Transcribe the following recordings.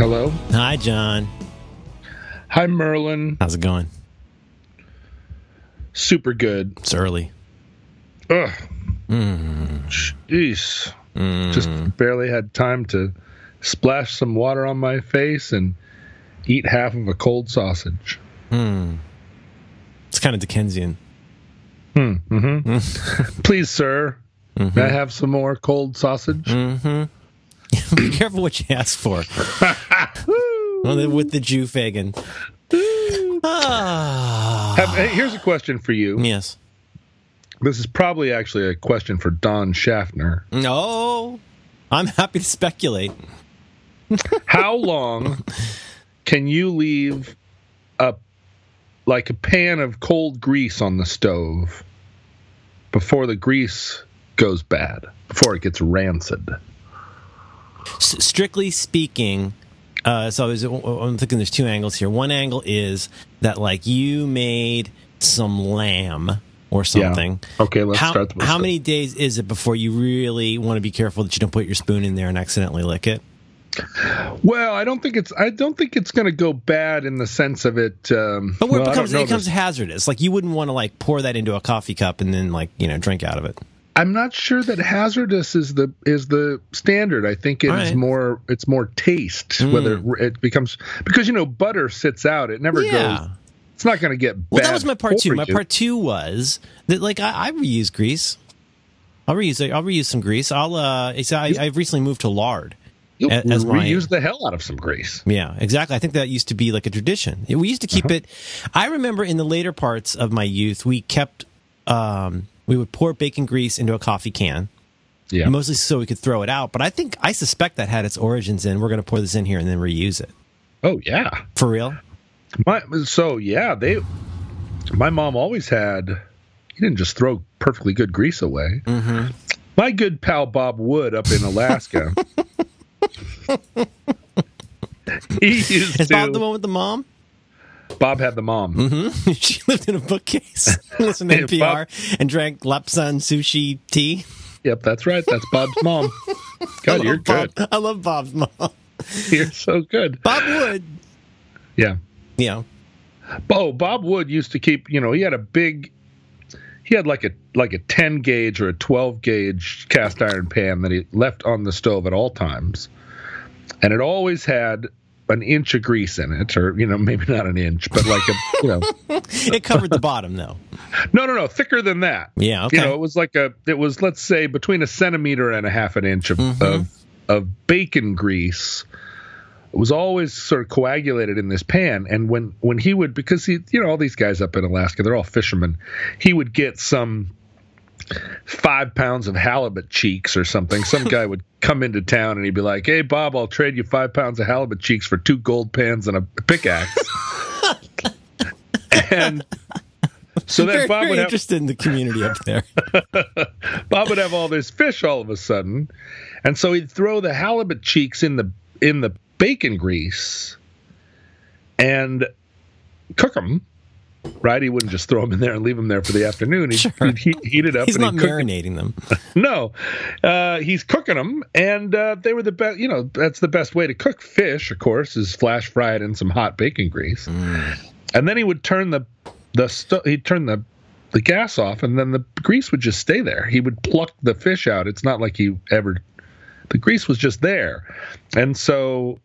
Hello. Hi, John. Hi, Merlin. How's it going? Super good. It's early. Ugh. Mm. Jeez. Mm. Just barely had time to splash some water on my face and eat half of a cold sausage. Mm. It's kind of Dickensian. Hmm. Mm-hmm. Please, sir, Mhm. may I have some more cold sausage? Mm-hmm. Be careful what you ask for. Well, with the Jew Fagin. Ah. Have, hey, here's a question for you. yes. This is probably actually a question for Don Schaffner. No. I'm happy to speculate. How long can you leave a like a pan of cold grease on the stove before the grease goes bad, before it gets rancid? S- strictly speaking, uh, so I was, I'm thinking there's two angles here. One angle is that like you made some lamb or something. Okay, let's How, start. how many days is it before you really want to be careful that you don't put your spoon in there and accidentally lick it? Well, I don't think it's. I don't think it's going to go bad in the sense of it. Um, But where well, it becomes it becomes hazardous. Like you wouldn't want to like pour that into a coffee cup and then like you know drink out of it. I'm not sure that hazardous is the is the standard. I think it's right. more it's more taste Mm. whether it becomes because you know butter sits out. It never Yeah. goes. It's not going to get. Well, that was my part two. My part two was that like I, I reuse grease. I'll reuse I'll reuse some grease. I'll uh, I, I've recently moved to lard. You'll as my- reuse the hell out of some grease. Yeah, exactly. I think that used to be like a tradition. We used to keep Uh-huh. it. I remember in the later parts of my youth, we kept, um, we would pour bacon grease into a coffee can, Yeah. mostly so we could throw it out. But I think, I suspect that had its origins in we're going to pour this in here and then reuse it. Oh yeah. For real? My, so yeah, they. My mom always had. You didn't just throw perfectly good grease away. Mm-hmm. My good pal Bob Wood up in Alaska. he used Is to. Bob the one with the mom? Bob had the mom. Mm-hmm. she lived in a bookcase, listened to Hey, Bob. NPR, and drank Lapsang souchong tea. Yep, that's right. That's Bob's mom. God, you're Bob. good. I love Bob's mom. You're so good. Bob Wood. Yeah. Yeah. Oh, Bob Wood used to keep. You know, he had a big. He had like a like a ten gauge or a twelve gauge cast iron pan that he left on the stove at all times, and it always had an inch of grease in it, or you know, maybe not an inch, but like a you know, It covered the bottom, though. no, no, no, thicker than that. Yeah. Okay. You know, it was like a. It was let's say between a centimeter and a half an inch of Mhm. of, of bacon grease. It was always sort of coagulated in this pan, and when when he would because he you know all these guys up in Alaska they're all fishermen, he would get some five pounds of halibut cheeks or something. Some guy would come into town and he'd be like, "Hey Bob, I'll trade you five pounds of halibut cheeks for two gold pans and a pickaxe." and so then very, Bob very would have interested in the community up there. Bob would have all this fish all of a sudden, and so he'd throw the halibut cheeks in the in the bacon grease and cook them. Right, he wouldn't just throw them in there and leave them there for the afternoon. He'd, Sure. he'd heat, heat it up. He's and not he'd cook 'em. marinating them. No, uh, he's cooking them, and uh, they were the best. You know, that's the best way to cook fish. Of course, is flash fry it in some hot bacon grease, and then he would turn the the he'd turn the the gas off, and then the grease would just stay there. He would pluck the fish out. It's not like he ever the grease was just there, and so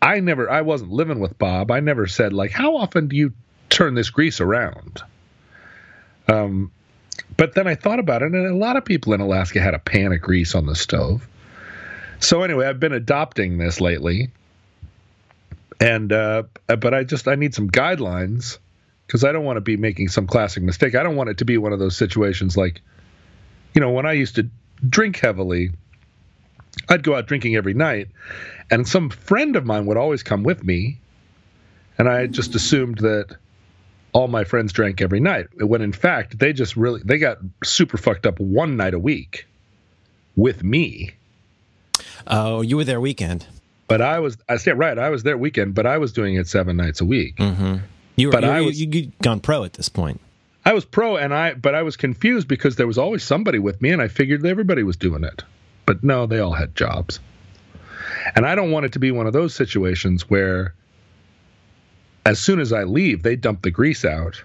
I never I wasn't living with Bob. I never said like, how often do you turn this grease around? Um, but then I thought about it, and a lot of people in Alaska had a pan of grease on the stove. So anyway, I've been adopting this lately, and uh, but I just I need some guidelines because I don't want to be making some classic mistake. I don't want it to be one of those situations like, you know, when I used to drink heavily, I'd go out drinking every night, and some friend of mine would always come with me, and I just assumed that all my friends drank every night when in fact they just really they got super fucked up one night a week with me Oh, you were there weekend. but i was i said right i was there weekend but i was doing it seven nights a week Mm-hmm. You were, but you, I was, you, you'd gone pro at this point. i was pro and i but i was confused because there was always somebody with me and i figured everybody was doing it but no they all had jobs And I don't want it to be one of those situations where as soon as I leave, they dump the grease out.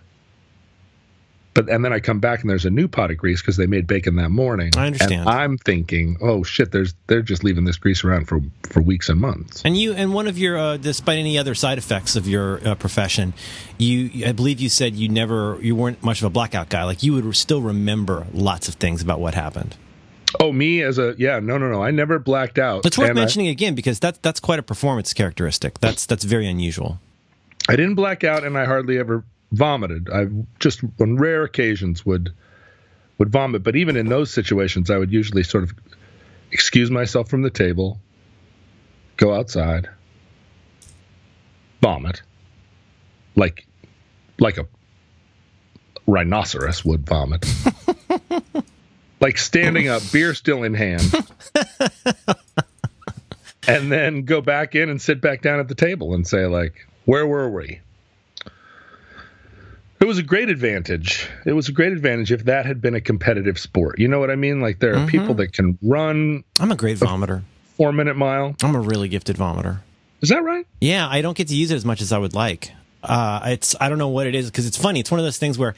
But and then I come back and there's a new pot of grease because they made bacon that morning. I understand. And I'm thinking, oh shit, there's they're just leaving this grease around for for weeks and months. And you, and one of your, uh, despite any other side effects of your uh, profession, you, I believe you said you never, you weren't much of a blackout guy. Like you would still remember lots of things about what happened. Oh, me as a yeah, no, no, no. I never blacked out. It's worth And I- mentioning again because that's that's quite a performance characteristic. That's that's very unusual. I didn't black out, and I hardly ever vomited. I just on rare occasions would would vomit, but even in those situations, I would usually sort of excuse myself from the table, go outside, vomit, like like a rhinoceros would vomit. like standing up, beer still in hand. and then go back in and sit back down at the table and say like where were we it was a great advantage it was a great advantage if that had been a competitive sport you know what i mean like there are people that can run I'm a great vomiter. four minute mile I'm a really gifted vomiter. is that right Yeah, I don't get to use it as much as I would like. Uh, it's I don't know what it is because it's funny. It's one of those things where,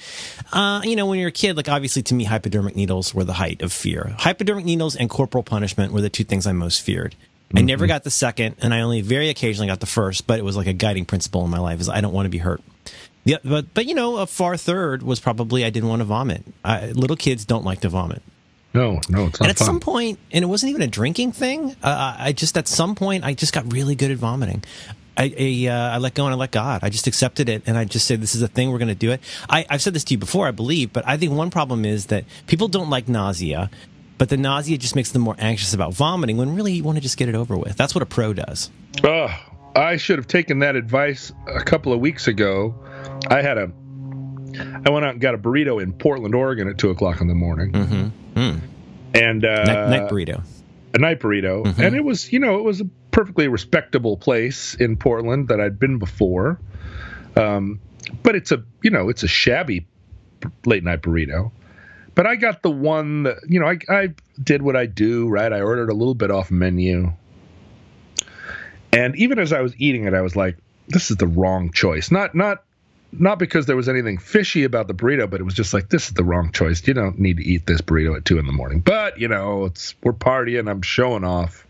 uh, you know, when you're a kid, like obviously to me, hypodermic needles were the height of fear. Hypodermic needles and corporal punishment were the two things I most feared. I never got the second, and I only very occasionally got the first. But it was like a guiding principle in my life: is I don't want to be hurt. Yeah, but but you know, a far third was probably I didn't want to vomit. I, little kids don't like to vomit. no no it's not And at fun some point, and it wasn't even a drinking thing. Uh, I just at some point, I just got really good at vomiting. I I, uh, I let go and I let God. I just accepted it, and I just said, "This is a thing. We're going to do it." I, I've said this to you before, I believe, but I think one problem is that people don't like nausea, but the nausea just makes them more anxious about vomiting. When really you want to just get it over with. That's what a pro does. Ugh, i should have taken that advice a couple of weeks ago i had a i went out and got a burrito in portland oregon at two o'clock in the morning and uh, Night, night burrito. a night burrito, and it was you know it was a perfectly respectable place in Portland that I'd been before, um, but it's a you know it's a shabby late night burrito. But I got the one that you know I I did what I do right. I ordered a little bit off menu, and even as I was eating it, I was like, this is the wrong choice. Not not not because there was anything fishy about the burrito, but it was just like this is the wrong choice. You don't need to eat this burrito at two in the morning. But you know, it's we're partying. I'm showing off.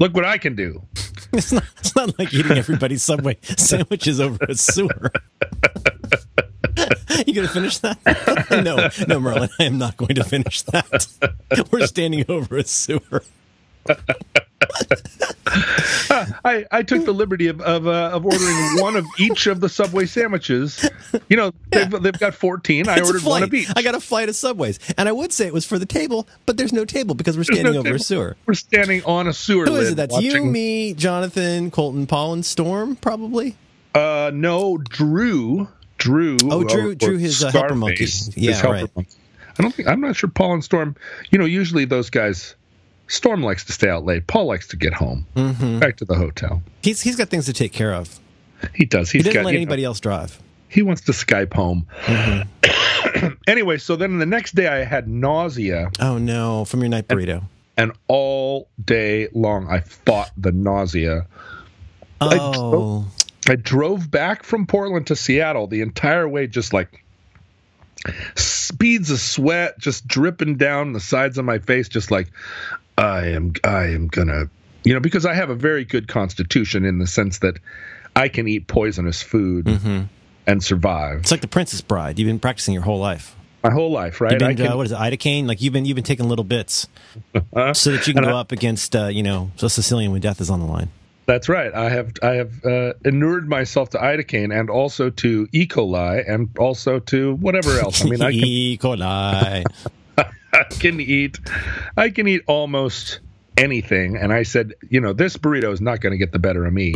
Look what I can do. It's not. It's not like eating everybody's Subway sandwiches over a sewer. you gonna finish that? no, no, Merlin. I am not going to finish that. We're standing over a sewer. I, I took the liberty of of, uh, of ordering one of each of the Subway sandwiches. You know, they've, they've got 14. I It's ordered one of each. I got a flight of Subways, and I would say it was for the table, but there's no table because we're standing no over a sewer. We're standing on a sewer Who is it? That's you, watching- me, Jonathan, Coulton, Paul, and Storm, probably. Uh, no, Drew. Drew. Oh, Drew- or- Drew, or his, uh, helper monkey. Scarface, his Yeah, helper right. monkey. I don't think I'm not sure Paul and Storm. You know, usually those guys. Storm likes to stay out late. Paul likes to get home, Mm-hmm. back to the hotel. He's he's got things to take care of. He does. He He's doesn't got. let you know, anybody else drive. he wants to Skype home. Mm-hmm. anyway, so then the next day I had nausea, Oh no, from your night burrito. and all day long I fought the nausea. Oh, I drove back from Portland to Seattle the entire way, just like speeds of sweat just dripping down the sides of my face, just like I am, I am gonna, you know, because I have a very good constitution in the sense that I can eat poisonous food and survive it's like the Princess Bride. You've been practicing your whole life. my whole life, right? Been, I can, uh, what is it, Iocane? Like you've been you've been taking little bits so that you can go I- up against uh, you know a Sicilian when death is on the line. That's right. I have I have uh, inured myself to iocane and also to E. coli and also to whatever else. I mean, I can E. coli. I can eat I can eat almost anything and I said, you know, this burrito is not going to get the better of me.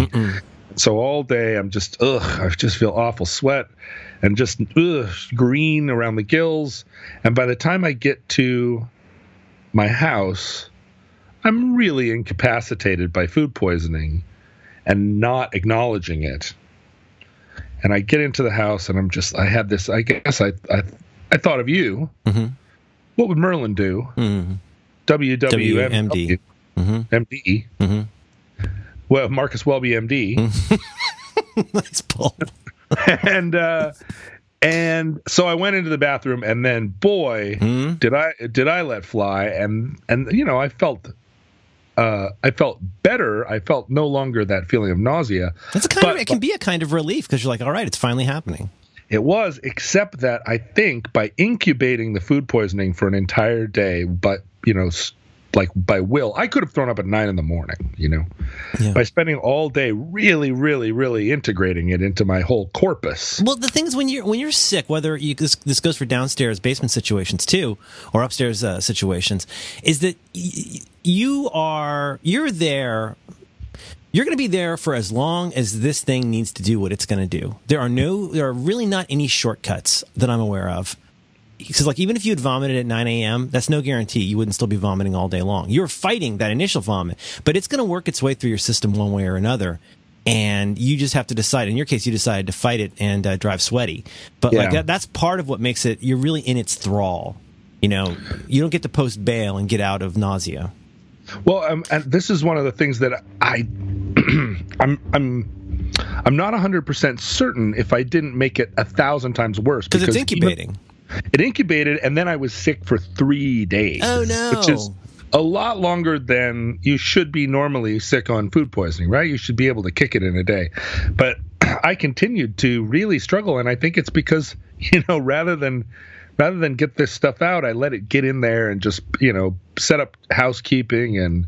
So all day I'm just ugh, I just feel awful sweat and just ugh, green around the gills and by the time I get to my house, I'm really incapacitated by food poisoning and not acknowledging it. And I get into the house and I'm just I had this I guess I I, I thought of you. Mhm. What would Merlin do? Mhm. WWMD. WMD. Mhm. MD. Mm-hmm. Well, Marcus Welby, MD. nice pull. and uh, and so I went into the bathroom, and then boy, Hmm? did I did I let fly, and and you know I felt. Uh, I felt better. I felt no longer that feeling of nausea. A kind But- of, it can be a kind of relief because you're like, all right, it's finally happening. It was, except that I think by incubating the food poisoning for an entire day, but you know, like by will, I could have thrown up at nine in the morning. You know, Yeah. by spending all day really, really, really integrating it into my whole corpus. Well, the thing is, when you're when you're sick, whether you this, this goes for downstairs basement situations too, or upstairs uh, situations, is that y- you are you're there. You're going to be there for as long as this thing needs to do what it's going to do. There are no, there are really not any shortcuts that I'm aware of. Because, like, even if you had vomited at 9 a.m., that's no guarantee you wouldn't still be vomiting all day long. You're fighting that initial vomit, but it's going to work its way through your system one way or another. And you just have to decide. In your case, you decided to fight it and uh, drive sweaty. But like that, that's part of what makes it. You're really in its thrall. You know, you don't get to post bail and get out of nausea. Well, um, and this is one of the things that I, I'm, I'm, I'm not 100 percent certain if I didn't make it a thousand times worse Because it's even- incubating. It incubated, and then I was sick for three days. Oh, no. Which is a lot longer than you should be normally sick on food poisoning, right? You should be able to kick it in a day. But I continued to really struggle, and I think it's because you know rather than rather than get this stuff out, I let it get in there and just you know set up housekeeping and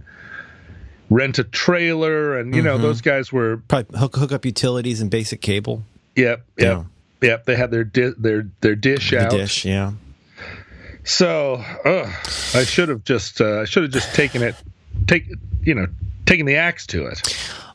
rent a trailer, and you know Mm-hmm. those guys were Probably hook, hook up utilities and basic cable. yep Yeah. Yep. They had their di- their their dish The out. dish, yeah. So, ugh, I should have just uh, I should have just taken it, take you know, taken the axe to it.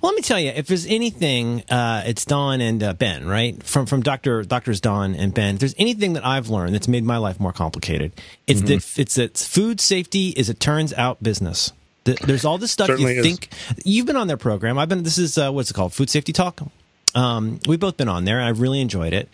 Well, let me tell you, if there's anything, uh, it's Don and uh, Ben, right? From from Doctor Doctors Don and Ben. If there's anything that I've learned that's made my life more complicated, it's Mm-hmm. that it's that food safety is it turns out business. Th- There's all this stuff Certainly you is. think you've been on their program. I've been. This is uh, what's it called? Food Safety Talk. Um, we've both been on there. I've really enjoyed it.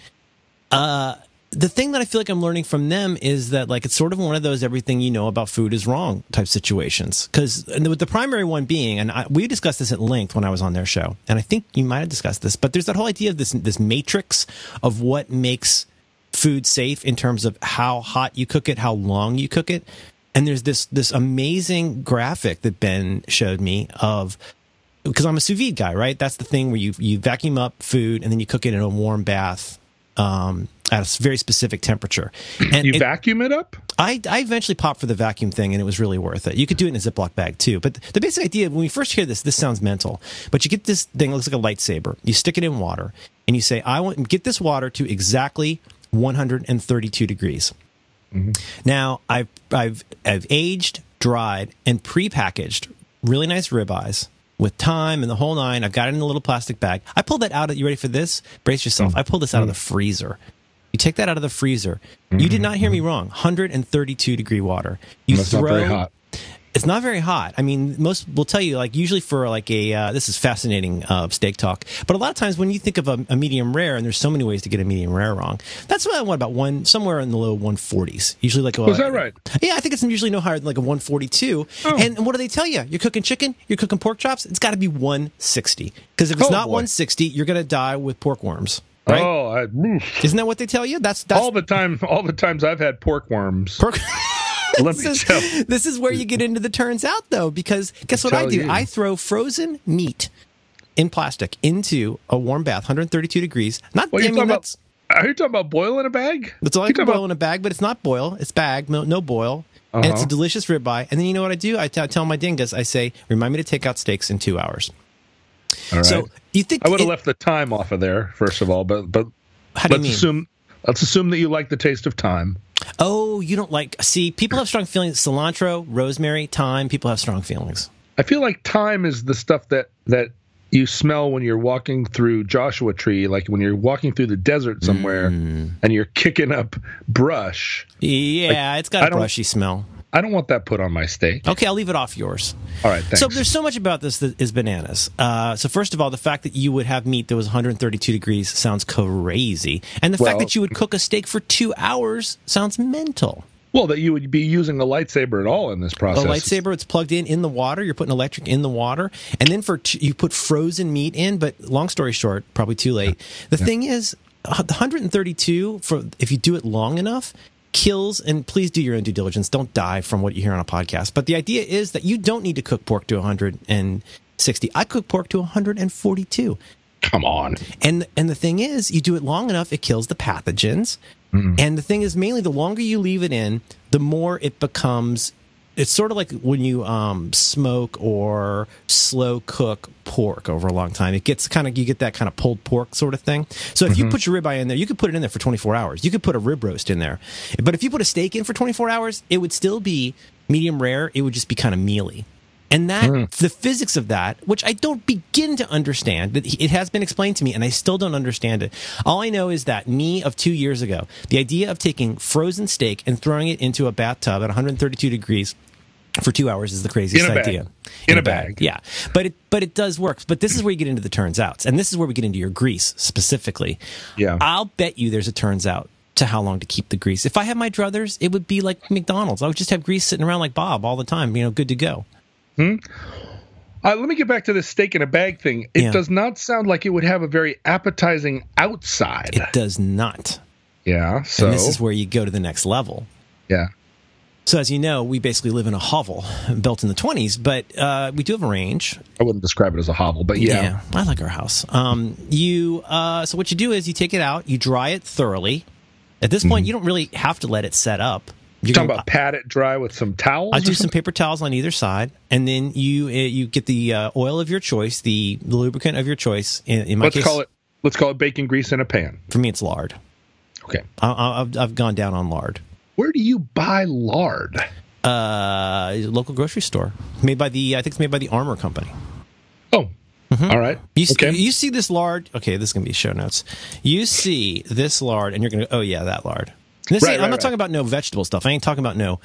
Uh, the thing that I feel like I'm learning from them is that like it's sort of one of those everything you know about food is wrong type situations. Because with the primary one being, and I, we discussed this at length when I was on their show, and I think you might have discussed this, but there's that whole idea of this this matrix of what makes food safe in terms of how hot you cook it, how long you cook it, and there's this this amazing graphic that Ben showed me of because I'm a sous vide guy, right? That's the thing where you you vacuum up food and then you cook it in a warm bath um, at a very specific temperature. And You it- vacuum it up? I, I eventually popped for the vacuum thing and it was really worth it. You could do it in a Ziploc bag too. But the basic idea, when we first hear this, this sounds mental. But you get this thing, it looks like a lightsaber. You stick it in water and you say, I want get this water to exactly 132 degrees. Now I've I've I've aged, dried, and prepackaged really nice ribeyes with thyme and the whole nine. I've got it in a little plastic bag. I pulled that out. Of, you ready for this? Brace yourself. I pulled this out of the freezer. You take that out of the freezer. You did not hear me wrong. 132 degree water. You That's throw. Not very hot. It's not very hot. I mean, most will tell you like usually for like a uh, this is fascinating uh, steak talk, but a lot of times when you think of a, a medium rare, and there's so many ways to get a medium rare wrong. That's what, what about one somewhere in the low 140s. Usually like a, Was that right? Yeah, I think it's usually no higher than like a 142. Oh. And what do they tell you? You're cooking chicken, you're cooking pork chops. It's got to be 160 because if it's Oh, not boy. 160, you're gonna die with pork worms. Right? Oh, I, oof. Isn't that what they tell you? That's that's all the time. All the times I've had pork worms. pork. Let me tell. is, this is where you get into the turns out though, because guess what I do? you. I throw frozen meat in plastic into a warm bath, 132 degrees. Not What I are you mean, talking about? Are you talking about boil in a bag? that's all I can boil in a bag, but it's not boil. It's bag, no, no boil. And it's a Uh-huh. delicious ribeye. And then you know what I do? I t- tell my dingus, I say, remind me to take out steaks in two hours. All right. So you think I would have left the time off of there first of all, but but How do let's mean? assume let's assume that you like the taste of thyme. Oh, you don't like. See, people have strong feelings. Cilantro, rosemary, thyme. People have strong feelings. I feel like thyme is the stuff that that you smell when you're walking through Joshua Tree, like when you're walking through the desert somewhere Mm. and you're kicking up brush. Yeah, it's got a brushy smell. I don't want that put on my steak. Okay, I'll leave it off yours. All right, thanks. So there's so much about this that is bananas. Uh, so first of all, the fact that you would have meat that was 132 degrees sounds crazy, and the Well- fact that you would cook a steak for two hours sounds mental. Well, that you would be using a lightsaber at all in this process. A lightsaber, it's plugged in in the water. You're putting electric in the water, and then for t- you put frozen meat in. But long story short, probably too late. The yeah. thing is, uh, 132 for if you do it long enough kills and please do your own due diligence. Don't die from what you hear on a podcast. But the idea is that you don't need to cook pork to 160 i cook pork to 142 come on. And and the thing is you do it long enough it kills the pathogens. Mm. and the thing is mainly the longer you leave it in the more it becomes it's sort of like when you um, smoke or slow cook pork over a long time. It gets kind of you get that kind of pulled pork sort of thing. So if mm-hmm. you put your ribeye in there, you could put it in there for 24 hours. You could put a rib roast in there, but if you put a steak in for 24 hours, it would still be medium rare. It would just be kind of mealy. And that mm. the physics of that, which I don't begin to understand, that it has been explained to me, and I still don't understand it. All I know is that me of two years ago, the idea of taking frozen steak and throwing it into a bathtub at 132 degrees for two hours is the craziest in idea. In, in, a bag. bag. Yeah. But it but it does work. But this is where you get into the turns outs. And this is where we get into your grease specifically. Yeah. I'll bet you there's a turns out to how long to keep the grease. If I had my druthers, it would be like McDonald's. I would just have grease sitting around like Bob all the time, you know, good to go. Hmm. Uh, let me get back to the steak in a bag thing. It yeah. does not sound like it would have a very appetizing outside. It does not. Yeah. So and this is where you go to the next level. Yeah. So, as you know, we basically live in a hovel built in the 20s, but uh, we do have a range. I wouldn't describe it as a hovel, but yeah. Yeah, I like our house. Um, you uh, So, what you do is you take it out, you dry it thoroughly. At this point, mm-hmm. you don't really have to let it set up. You're talking about pat it dry with some towels. I do some paper towels on either side, and then you uh, you get the uh, oil of your choice, the, the lubricant of your choice. In, in my let's case, call it let's call it bacon grease in a pan. For me, it's lard. Okay, I, have I've gone down on lard. Where do you buy lard? Uh, local grocery store made by the I think it's made by the Armour Company. Oh, Mm-hmm. All right. You, okay. you see this lard. Okay, this is going to be show notes. You see this lard, and you're going to, oh, yeah, that lard. This right, right, I'm not right. talking about no vegetable stuff. I ain't talking about no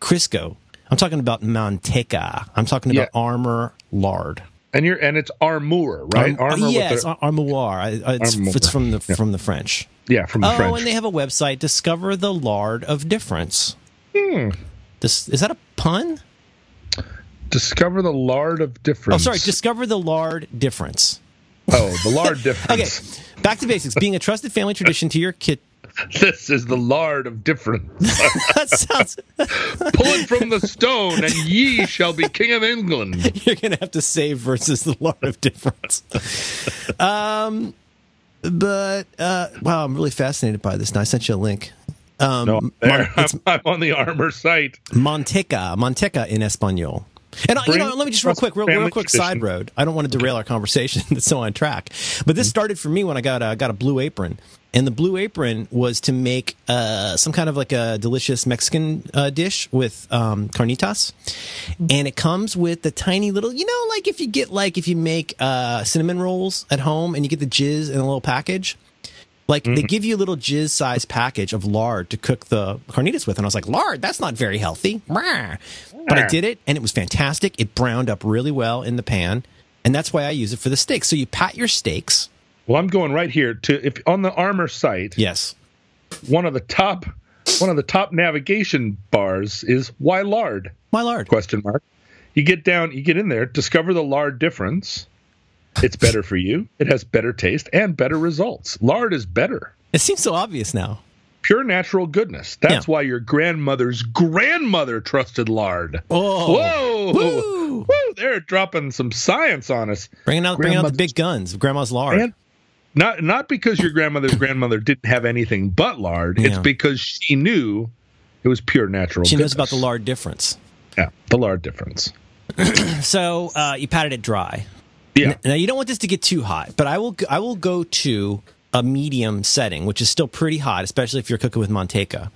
Crisco. I'm talking about manteca. I'm talking about yeah. Armour lard. And you're and it's Armour, right? Arm, Armour. Yes, the, Armour. It's, it's, from the yeah. from the French. Yeah, from the oh, French. Oh, and they have a website. Discover the lard of difference. Hmm. This, is that a pun? Discover the lard of difference. Oh, sorry. Discover the lard difference. Oh, the lard difference. okay. Back to basics. Being a trusted family tradition to your kid. This is the lard of difference. that sounds. Pull it from the stone, and ye shall be king of England. You're gonna have to save versus the lard of difference. Um, but uh, wow, I'm really fascinated by this. Now I sent you a link. Um, no, there. Mon- I'm, on the Armour site. Manteca, manteca in Espanol. And you know, let me just real quick, real, real quick tradition. side road. I don't want to derail our conversation. That's so on track. But this mm-hmm. started for me when I got a, got a blue apron, and the blue apron was to make uh, some kind of like a delicious Mexican uh, dish with um, carnitas, mm-hmm. and it comes with the tiny little, you know, like if you get like if you make uh, cinnamon rolls at home and you get the jizz in a little package. Like mm-hmm. they give you a little jizz size package of lard to cook the carnitas with, and I was like, lard, that's not very healthy. But I did it, and it was fantastic. It browned up really well in the pan, and that's why I use it for the steaks. So you pat your steaks. Well, I'm going right here to if on the Armour site. Yes. One of the top, one of the top navigation bars is why lard? Why lard? Question mark. You get down, you get in there, discover the lard difference it's better for you. It has better taste and better results. Lard is better. It seems so obvious now. Pure natural goodness. That's yeah. why your grandmother's grandmother trusted lard. Oh, whoa, Woo. Woo. they're dropping some science on us. Bringing out, bringing out the big guns. Grandma's lard. And not, not because your grandmother's grandmother didn't have anything but lard. Yeah. It's because she knew it was pure natural. She goodness. knows about the lard difference. Yeah, the lard difference. so uh, you patted it dry. Yeah. Now you don't want this to get too hot, but I will I will go to a medium setting, which is still pretty hot, especially if you're cooking with manteca.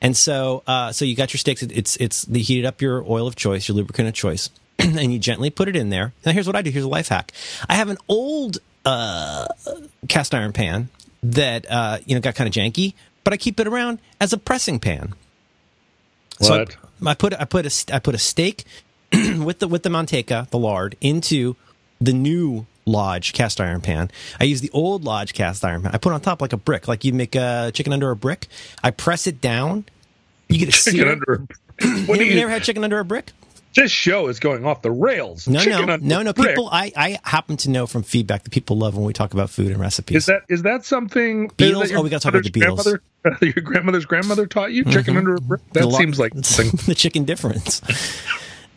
And so, uh, so you got your steaks. It's it's they heated up your oil of choice, your lubricant of choice, and you gently put it in there. Now here's what I do. Here's a life hack. I have an old uh, cast iron pan that uh, you know got kind of janky, but I keep it around as a pressing pan. What? So I, I put I put a I put a steak with the with the manteca, the lard, into the new Lodge cast iron pan. I use the old Lodge cast iron pan. I put on top like a brick, like you make a chicken under a brick. I press it down You get a chicken sear. under. A, what do you you? never had chicken under a brick? This show is going off the rails. No, chicken no, no, no. brick. People, I, I happen to know from feedback that people love when we talk about food and recipes. Is that is that something? Beatles? that your Oh, we gotta talk about the Beatles. Your grandmother's grandmother taught you chicken mm-hmm. under a brick. That seems like the chicken difference.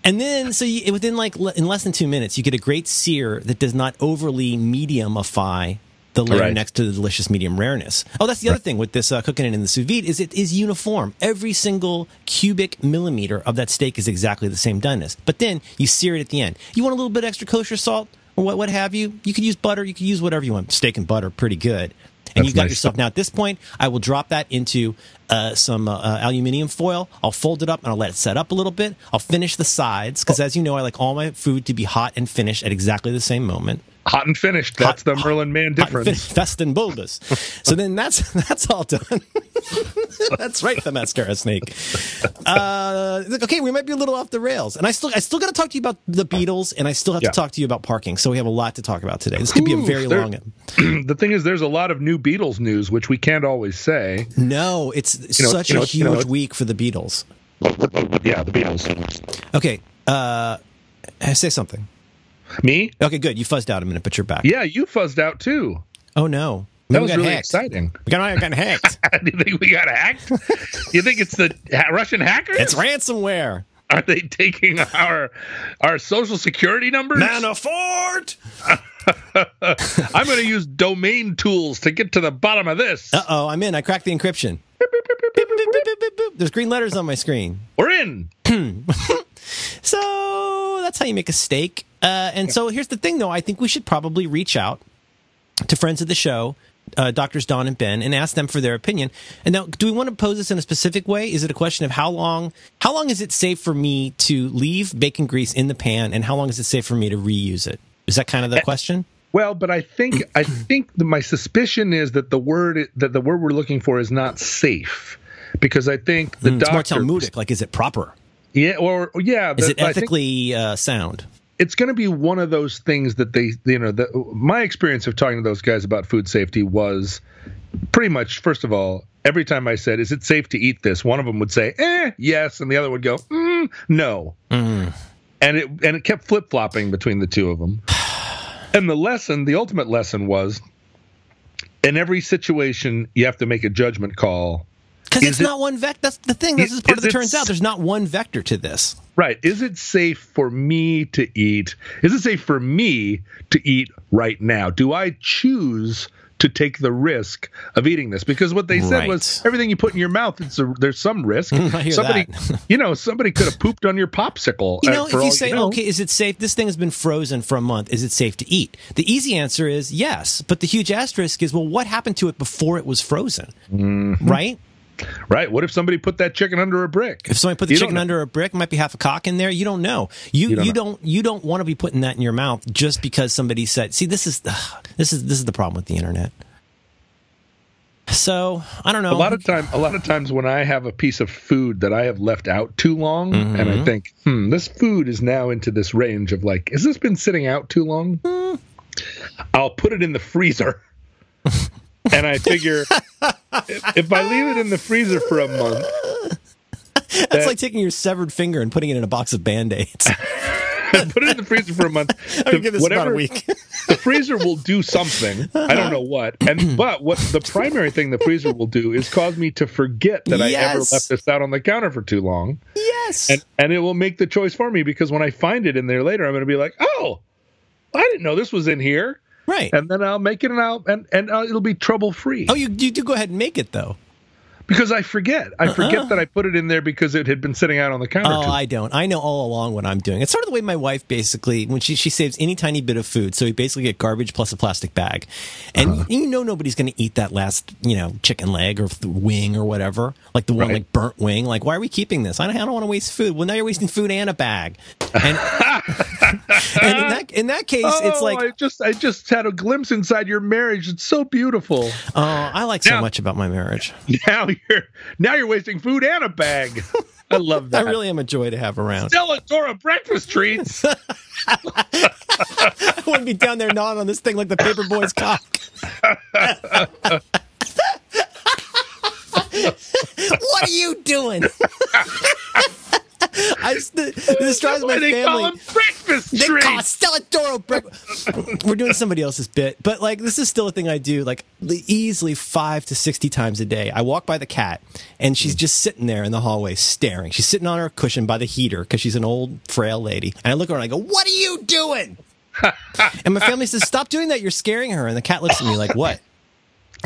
And then, so you, within like in less than two minutes, you get a great sear that does not overly mediumify the layer Right. next to the delicious medium rareness. Oh, that's the other thing with this uh, cooking it in the sous vide is it is uniform. Every single cubic millimeter of that steak is exactly the same doneness. But then you sear it at the end. You want a little bit extra kosher salt or what, what have you? You could use butter. You could use whatever you want. Steak and butter, pretty good. And That's you got nice yourself stuff. now at this point, I will drop that into uh, some uh, uh, aluminium foil. I'll fold it up and I'll let it set up a little bit. I'll finish the sides because, as you know, I like all my food to be hot and finished at exactly the same moment. Hot and finished. That's Hot- the Merlin Mann Hot and difference. fin- fest and bulbous. so then that's that's all done. that's right, the mascara snake. Uh, okay, we might be a little off the rails, and I still I still got to talk to you about the Beatles, and I still have Yeah. to talk to you about parking. So we have a lot to talk about today. This could be a very there- long. the thing is, there's a lot of new Beatles news, which we can't always say. No, it's know, such you know, a you know, huge week for the Beatles. Yeah, the Beatles. Okay, uh, say something. Me? Okay, good. You fuzzed out a minute, but you're back. Yeah, you fuzzed out too. Oh no, That was really hacked. exciting. We got, got hacked. Do you think we got hacked? you think it's the ha- Russian hackers? it's ransomware. Are they taking our our social security numbers? Manafort. I'm going to use domain tools to get to the bottom of this. Uh oh, I'm in. I cracked the encryption. Beep, beep, beep, beep. There's green letters on my screen. We're in. So that's how you make a steak. Uh, and so here's the thing, though. I think we should probably reach out to friends of the show, uh, doctors Don and Ben, and ask them for their opinion. And now, do we want to pose this in a specific way? Is it a question of how long? How long is it safe for me to leave bacon grease in the pan, and how long is it safe for me to reuse it? Is that kind of the question? Well, but I think I think the, my suspicion is that the word that the word we're looking for is not safe, because I think the Mm, it's more Talmudic. Like, is it proper? yeah, or yeah, Is the- it I think ethically uh, sound? it's going to be one of those things that they, you know, the, my experience of talking to those guys about food safety was pretty much, first of all, every time I said, "Is it safe to eat this?" one of them would say, "Eh, yes," and the other would go, mm, "No," and it and it kept flip flopping between the two of them. And the lesson, the ultimate lesson was, in every situation, you have to make a judgment call. Because it's it- not one vector. That's the thing. This Is- part of the turns out. There's not one vector to this. Right. Is it safe for me to eat? Is it safe for me to eat right now? Do I choose to take the risk of eating this? Because what they said was everything you put in your mouth, it's a, there's some risk. I hear somebody, that. you know, somebody could have pooped on your popsicle. You uh, know, for if you say, know. okay, is it safe? This thing has been frozen for a month. Is it safe to eat? The easy answer is yes. But the huge asterisk is, well, what happened to it before it was frozen? Mm-hmm. Right? Right? What if somebody put that chicken under a brick? If somebody put the You chicken under a brick, might be half a cock in there. You don't know. You You you don't don't you don't want to be putting that in your mouth just because somebody said. See, this is this is this is the problem with the internet. So I don't know. a lot of time a lot of times when i have a piece of food that i have left out too long and Mm-hmm. i think hmm this food is now into this range of like has this been sitting out too long Hmm. i'll put it in the freezer and i figure if, if i leave it in the freezer for a month That's like taking your severed finger and putting it in a box of band aids. put it in the freezer for a month I would give this about a whatever- week. the freezer will do something i don't know what and but what the primary thing the freezer will do is cause me to forget that i ever left this out on the counter for too long yes. and and it will make the choice for me because when I find it in there later, I'm going to be like, oh, I didn't know this was in here, right. and then I'll make it and I'll and and uh, it'll be trouble free oh, you you do go ahead and make it though. Because I forget. I forget that I put it in there because it had been sitting out on the counter. Oh, too- I don't. I know all along what I'm doing. It's sort of the way my wife basically when she she saves any tiny bit of food, so we basically get garbage plus a plastic bag, and Uh-huh. you know nobody's going to eat that last you know chicken leg or wing or whatever, like the one Right. like burnt wing. Like, why are we keeping this? I don't, I don't want to waste food. Well, now you're wasting food and a bag, and, and in that in that case, it's Oh, like I just I just had a glimpse inside your marriage. It's so beautiful. oh, I like so Now- much about my marriage. Now you're now you're wasting food and a bag. I love that. I really am a joy to have around. Stella D'oro breakfast treats. I want to be down there gnawing on this thing like the paper boy's cock. what are you doing? I this drives my they family. Call them breakfast they call it Stella D'oro breakfast. We're doing somebody else's bit, but like this is still a thing I do like easily five to sixty times a day. I walk by the cat and she's mm. just sitting there in the hallway staring. She's sitting on her cushion by the heater because she's an old frail lady. And I look at her and I go, "What are you doing?" and my family says, "Stop doing that. You're scaring her." And the cat looks at me like, "What?"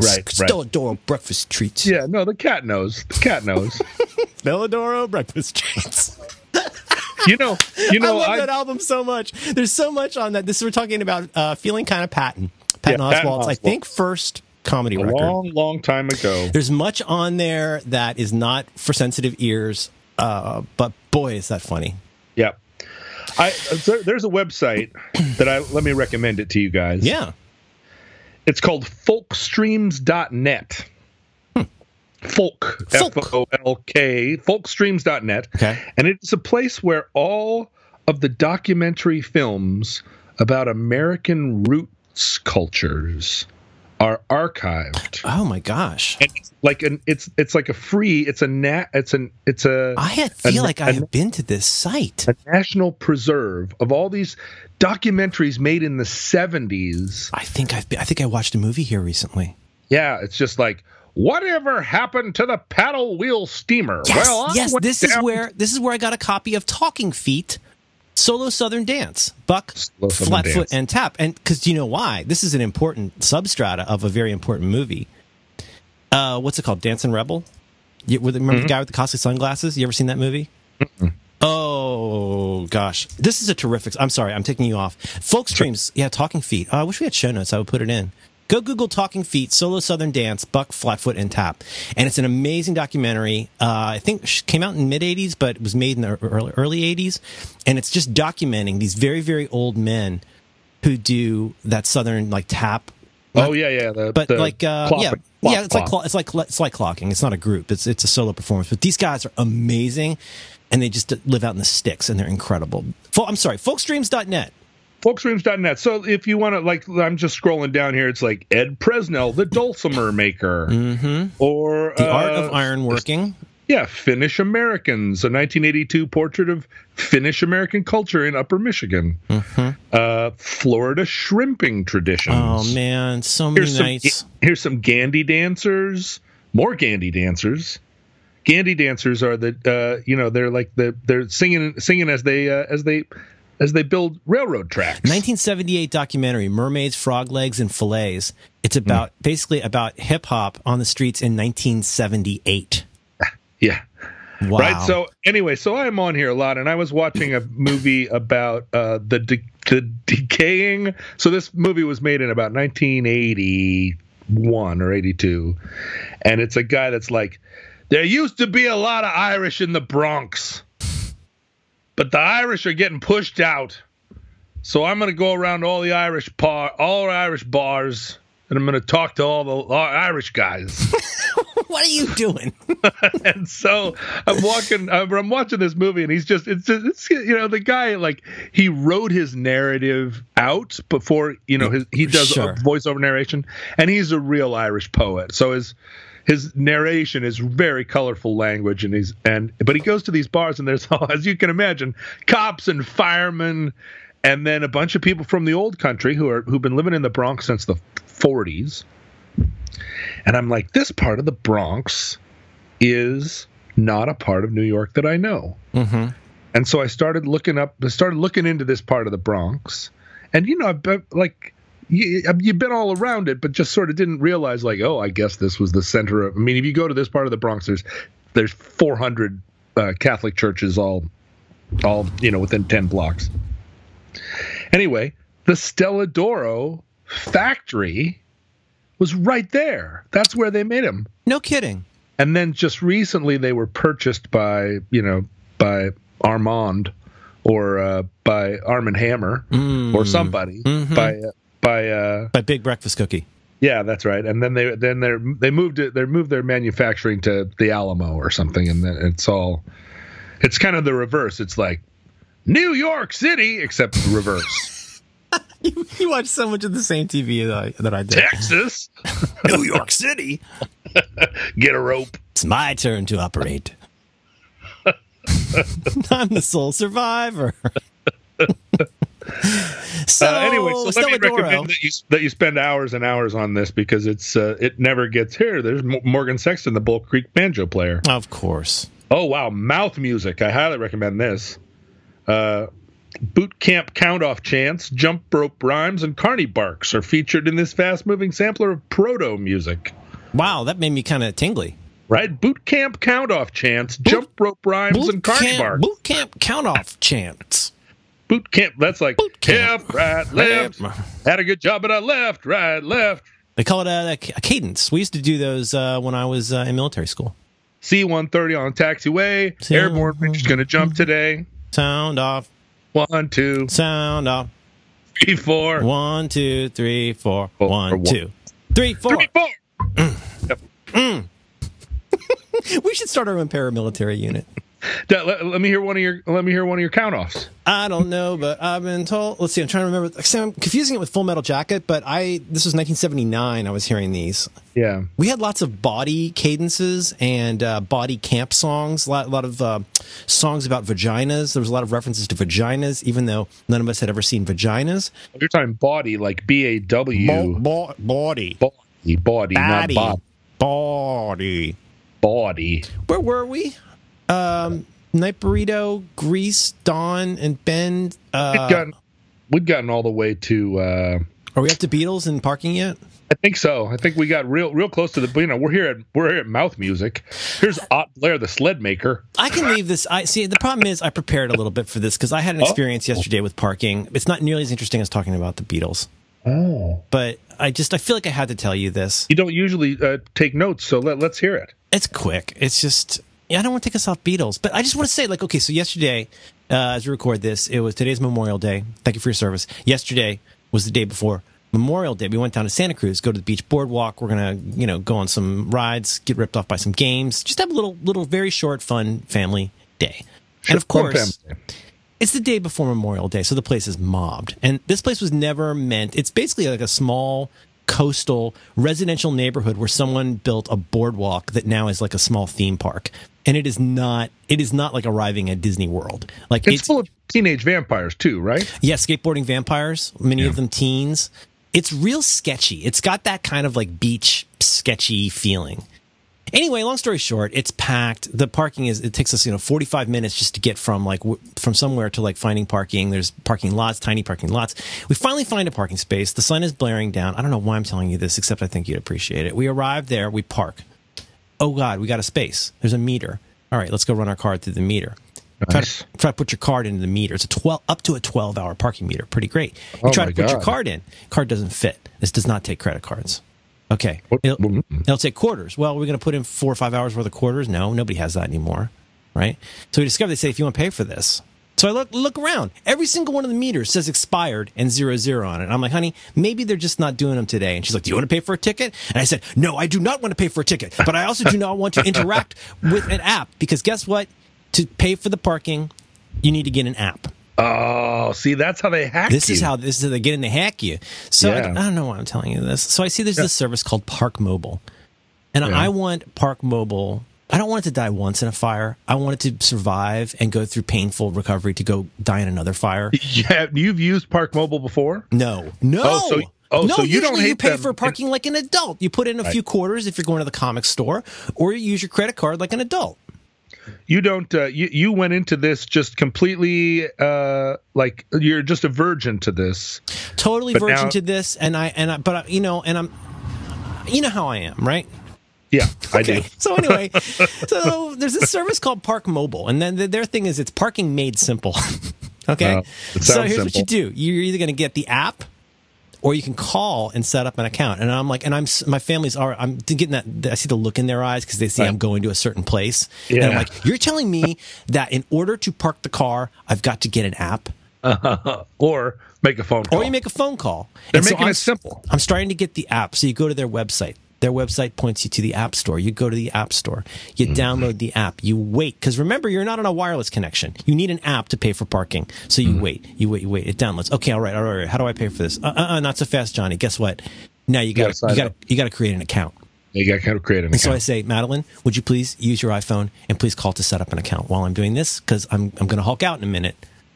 Right, Stella right. Breakfast treats. Yeah, no, the cat knows. The cat knows. Stella D'oro breakfast treats. you know, you know, I love I, that album so much. There's so much on that. This we're talking about uh, feeling kind of Patton. Patton Yeah, Patton Oswalt's, I think, first comedy a record. long, long time ago. There's much on there that is not for sensitive ears, uh, but boy, is that funny. Yeah. I there, there's a website that I let me recommend it to you guys. Yeah. It's called folkstreams.net. Hmm. Folk, Folk. F O L K, folkstreams.net. Okay. And it's a place where all of the documentary films about American roots cultures are archived. Oh my gosh. And it's like an it's it's like a free it's a nat it's an it's a I feel a- like I a- have been to this site. a national preserve of all these documentaries made in the 70s. I think I've been, I think I watched a movie here recently. Yeah, it's just like whatever happened to the paddle wheel steamer? Yes, well, I yes. This is where this is where I got a copy of Talking Feet, solo Southern dance, Buck, Solo Flatfoot, Dance. and Tap. And because do you know why? This is an important substrata of a very important movie. Uh, what's it called? Dancing Rebel. You, remember Mm-hmm. the guy with the costly sunglasses? You ever seen that movie? Oh gosh, this is a terrific. I'm sorry, I'm taking you off. Folk streams, yeah, Talking Feet. Oh, I wish we had show notes. I would put it in. Go Google Talking Feet, solo Southern dance, Buck, Flatfoot, and Tap, and it's an amazing documentary. Uh, I think it came out in mid '80s, but it was made in the early, early '80s, and it's just documenting these very very old men who do that Southern like tap. Oh yeah, yeah. The, but the like uh, clock- yeah clock- yeah it's like clock. clo- it's like it's like clocking. It's not a group. It's it's a solo performance. But these guys are amazing and they just live out in the sticks and they're incredible. Fo- i'm sorry folkstreams.net folkstreams.net. So if you want to, like, I'm just scrolling down here. It's like Ed Presnell, the dulcimer maker, mm-hmm. or the art uh, of ironworking Yeah, Finnish Americans, a 1982 portrait of Finnish American culture in Upper Michigan. Uh, Florida shrimping traditions. oh man so many here's some, nights here's some Gandy dancers, more Gandy dancers. Gandy dancers are the, uh, you know, they're like the they're singing singing as they uh, as they as they build railroad tracks. 1978 documentary mermaids frog legs and fillets it's about basically about hip-hop on the streets in 1978 Yeah. wow Right. So anyway, so I'm on here a lot, and I was watching a movie about uh, the de- the decaying. So this movie was made in about 1981 or 82, and it's a guy that's like, there used to be a lot of Irish in the Bronx, but the Irish are getting pushed out. So I'm going to go around all the Irish bar, all Irish bars, and I'm going to talk to all the all Irish guys. what are you doing and so I'm walking, I'm, I'm watching this movie, and he's just, it's just, it's, you know, the guy like he wrote his narrative out before, you know, his, he does Sure. a voiceover narration, and he's a real Irish poet, so his his narration is very colorful language, and he's and but he goes to these bars, and there's as you can imagine, cops and firemen. And then a bunch of people from the old country who are who've been living in the Bronx since the 40s, and I'm like, this part of the Bronx is not a part of New York that I know. mm-hmm. And so I started looking up, I started looking into this part of the Bronx. And, you know, I've been, like, you, you've been all around it, but just sort of didn't realize, like, oh, I guess this was the center of. I mean, if you go to this part of the Bronx, there's there's 400 uh, Catholic churches all, all you know, within 10 blocks. Anyway, the Stella D'oro factory was right there. That's where they made them no kidding and then just recently they were purchased by you know by Armand or uh, by Arm and Hammer Mm. or somebody Mhm. by uh, by uh, by big breakfast cookie yeah that's right and then they then they they moved it they moved their manufacturing to the Alamo or something and then it's all it's kind of the reverse it's like New York City except reverse you, you watch so much of the same TV that I, that I did. Texas, New York City. get a rope. It's my turn to operate. I'm the sole survivor. so Uh, anyway, so let me recommend that you that you spend hours and hours on this because it's uh, it never gets here. There's M- Morgan Sexton, the Bull Creek banjo player. Of course. Oh wow, mouth music. I highly recommend this. Uh, boot camp count off chants, jump rope rhymes, and carny barks are featured in this fast moving sampler of proto music. Wow, that made me kind of tingly. Right? Boot camp count off chants, jump rope rhymes, and carny camp, barks. boot camp count off chants. Boot camp. That's like Boot camp. left, right, left. Had a good job, but I left, right, left. They call it a, a cadence. We used to do those uh, when I was uh, in military school. C one thirty on taxiway. C- Airborne Ranger's gonna jump today. Sound off, One, two, sound off. three, four. One, two, three, four. Four, One, one. two, three, four. Three, four. We should start our own paramilitary unit. Let, let me hear one of your. Let me hear one of your count offs. I don't know, but I've been told. Let's see. I'm trying to remember. I'm confusing it with Full Metal Jacket, but I this was 1979. I was hearing these. Yeah. We had lots of body cadences and uh, body camp songs. A lot, a lot of uh, songs about vaginas. There was a lot of references to vaginas, even though none of us had ever seen vaginas. You're talking body, like B A W. Bo- body, Body, body, not body, body. body. Body. Where were we? Um, Night Burrito, Grease, Dawn, and Ben. Uh, gotten, we'd gotten all the way to. Uh, are we up to Beatles and parking yet? I think so. I think we got real, real close to the. You know, we're here at we're here at Mouth Music. Here's Ott Blair, the sled maker. I can leave this. I see. The problem is, I prepared a little bit for this because I had an Oh. experience yesterday with parking. It's not nearly as interesting as talking about the Beatles, Oh. but I just I feel like I had to tell you this. You don't usually uh, take notes, so let, let's hear it. It's quick. It's just yeah. I don't want to take us off Beatles, but I just want to say like okay. So yesterday, uh, as we record this, it was today's Memorial Day. Thank you for your service. Yesterday was the day before Memorial Day. We went down to Santa Cruz, go to the beach boardwalk. We're gonna you know go on some rides, get ripped off by some games, just have a little little very short fun family day. and of course, it's the day before Memorial Day, so the place is mobbed. And this place was never meant, it's basically like a small coastal residential neighborhood where someone built a boardwalk that now is like a small theme park. And it is not, it is not like arriving at Disney World. Like It's, it's, full of teenage vampires too, right? yeah, skateboarding vampires, many of them teens. It's real sketchy. It's got that kind of like beach sketchy feeling. Anyway, long story short, it's packed. The parking is it takes us, you know, 45 minutes just to get from like w- from somewhere to like finding parking. There's parking lots, tiny parking lots. We finally find a parking space. The sun is blaring down. I don't know why I'm telling you this except I think you'd appreciate it. We arrive there, we park. Oh god, we got a space. There's a meter. All right, let's go run our card through the meter. Try to, try to put your card into the meter. It's a 12 up to a 12 hour parking meter. Pretty great. You Oh try to put your card in. Card doesn't fit. This does not take credit cards. Okay. It'll, mm. it'll take quarters. Well, we're going to put in four or five hours worth of quarters. No, nobody has that anymore. Right. So we discovered they say if you want to pay for this. So I look look around. Every single one of the meters says expired and zero zero on it. And I'm like, honey, maybe they're just not doing them today. And she's like, Do you want to pay for a ticket? And I said, No, I do not want to pay for a ticket, but I also do not want to interact with an app because guess what? To pay for the parking, you need to get an app. Oh, see, that's how they hack This you. is how this is how they get in to hack you. So I, Yeah. I don't know why I'm telling you this. So I see there's this service called Park Mobile, and Yeah. I want Park Mobile. I don't want it to die once in a fire. I want it to survive and go through painful recovery to go die in another fire. Yeah, you've used Park Mobile before. No, no. Oh, so- oh, no, so you don't usually you pay them. for parking like an adult. You put in a few quarters if you're going to the comic store, or you use your credit card like an adult. You don't. Uh, you you went into this just completely uh, like you're just a virgin to this. Totally virgin now- to this, and I and I, but I, you know, and I'm, you know how I am, right? Yeah, I do. Okay. So anyway, so there's this service called Park Mobile, and then their thing is it's parking made simple. okay. It so here's what you do: you're either going to get the app, or you can call and set up an account. And I'm like, and I'm my family's are I'm getting that. I see the look in their eyes because they see Right. I'm going to a certain place, and I'm like, you're telling me that in order to park the car, I've got to get an app. or make a phone call. Or you make a phone call. They're And so making I'm it simple. I'm starting to get the app. So you go to their website, Their website points you to the App Store. You go to the App Store. You Mm-hmm. download the app. You wait. Because remember, you're not on a wireless connection. You need an app to pay for parking. So Mm-hmm. you wait. You wait. You wait. It downloads. Okay, all right, all right. All right. How do I pay for this? Uh, uh, uh not so fast, Johnny. Guess what? Now you gotta you got you got to create an account. You got to create an And so I say, Madeline, would you please use your iPhone and please call to set up an account while I'm doing this because I'm I'm going to hulk out in a minute.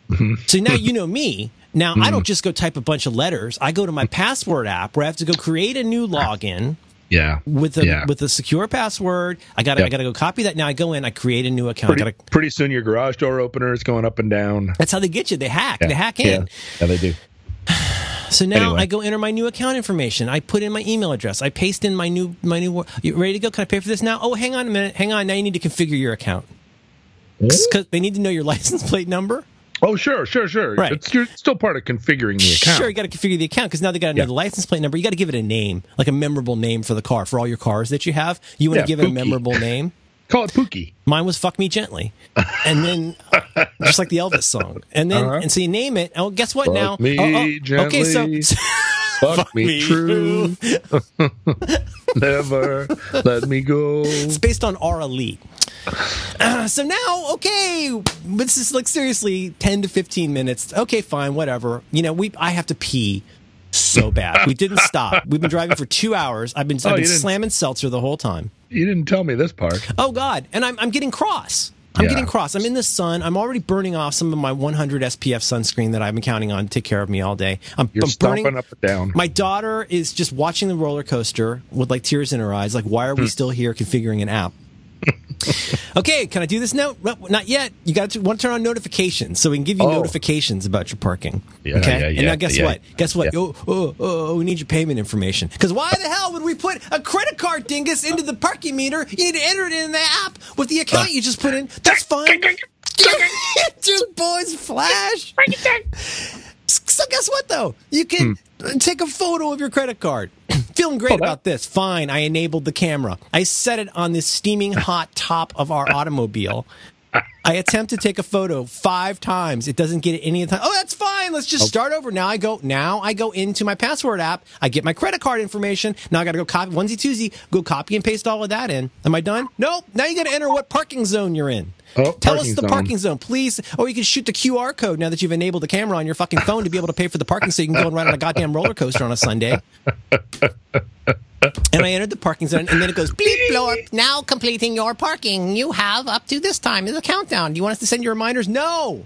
Mm-hmm. So now you know me. Now I don't just go type a bunch of letters. I go to my password app where I have to go create a new login yeah. with a yeah. with a secure password. I got to I got to go copy that. Now I go in, I create a new account. Pretty, gotta, pretty soon your garage door opener is going up and down. that's how they get you. They hack. Yeah. They hack Yeah. in. Yeah, they do. So now Anyway. I go enter my new account information. I put in my email address. I paste in my new my new. You ready to go? Can I pay for this now? Oh, hang on a minute. Hang on. Now you need to configure your account because they need to know your license plate number. Oh, sure, sure, sure. Right. It's, you're still part of configuring the account. Sure, you got to configure the account because now they got to know Yeah. the license plate number. You got to give it a name, like a memorable name for the car for all your cars that you have. You want to Yeah, give it a memorable name. Call it Pookie. Mine was "Fuck Me Gently," and then just like the Elvis song, and then Uh-huh. and so you name it. Oh, guess what? Fuck now, me oh, oh, okay, so. gently. Fuck, me, me true. Never let me go. It's based on our elite. Uh, so now, okay, this is like seriously ten to fifteen minutes. Okay, fine, whatever. You know, we I have to pee so bad. We didn't stop. We've been driving for two hours. I've been Oh, I've been slamming seltzer the whole time. You didn't tell me this part. Oh God, and I'm I'm getting cross. I'm Yeah. getting cross. I'm in the sun. I'm already burning off some of my 100 SPF sunscreen that I've been counting on to take care of me all day. I'm, You're I'm stomping burning. up and down. My daughter is just watching the roller coaster with like tears in her eyes. Like, why are Hmm. we still here configuring an app? Okay, can I do this now? No, not yet. You got to want to turn on notifications so we can give you Oh. notifications about your parking. Yeah, okay, yeah, and now guess yeah. what? Guess what? Yeah. Oh, oh, oh, we need your payment information. Because why the hell would we put a credit card dingus into the parking meter? You need to enter it in the app with the account you just put in. That's fine. Dude, boys, flash. So guess what though? You can hmm. Take a photo of your credit card. Feeling great. Oh, about this. Fine, I enabled the camera. I set it on this steaming hot top of our automobile. I attempt to take a photo five times. It doesn't get it any of the time. Oh, that's fine. Let's just oh. start over. Now I go. Now I go into my password app. I get my credit card information. Now I got to go copy onesie twosie. Go copy and paste all of that in. Am I done? Nope. Now you got to enter what parking zone you're in. Oh, Tell us the zone. parking zone, please. Or you can shoot the QR code now that you've enabled the camera on your fucking phone to be able to pay for the parking so you can go and ride on a goddamn roller coaster on a Sunday. And I entered the parking zone, and then it goes bleep blorp. Now completing your parking. You have up to this time in the countdown. Do you want us to send you reminders? No.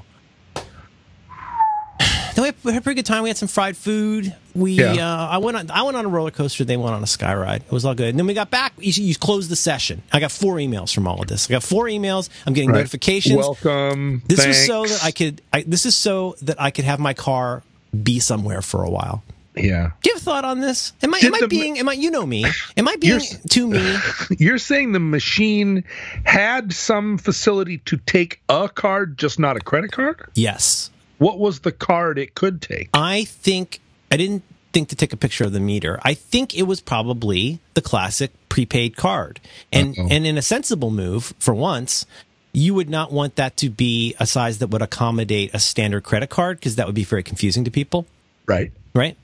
Then we had, we had a pretty good time. We had some fried food. We Yeah. uh, I went on I went on a roller coaster. They went on a sky ride. It was all good. And then we got back. You, you closed the session. I got four emails from all of this. I got four emails. I'm getting Right. notifications. Welcome. This thanks. was so that I could. I, this is so that I could have my car be somewhere for a while. Yeah. Do you have a thought on this? Am I Did am I the- being am I you know me? Am I being too me? You're saying the machine had some facility to take a card, just not a credit card? Yes. What was the card it could take? I think I didn't think to take a picture of the meter. I think it was probably the classic prepaid card. And Uh-oh. and in a sensible move for once, you would not want that to be a size that would accommodate a standard credit card because that would be very confusing to people, Right. right?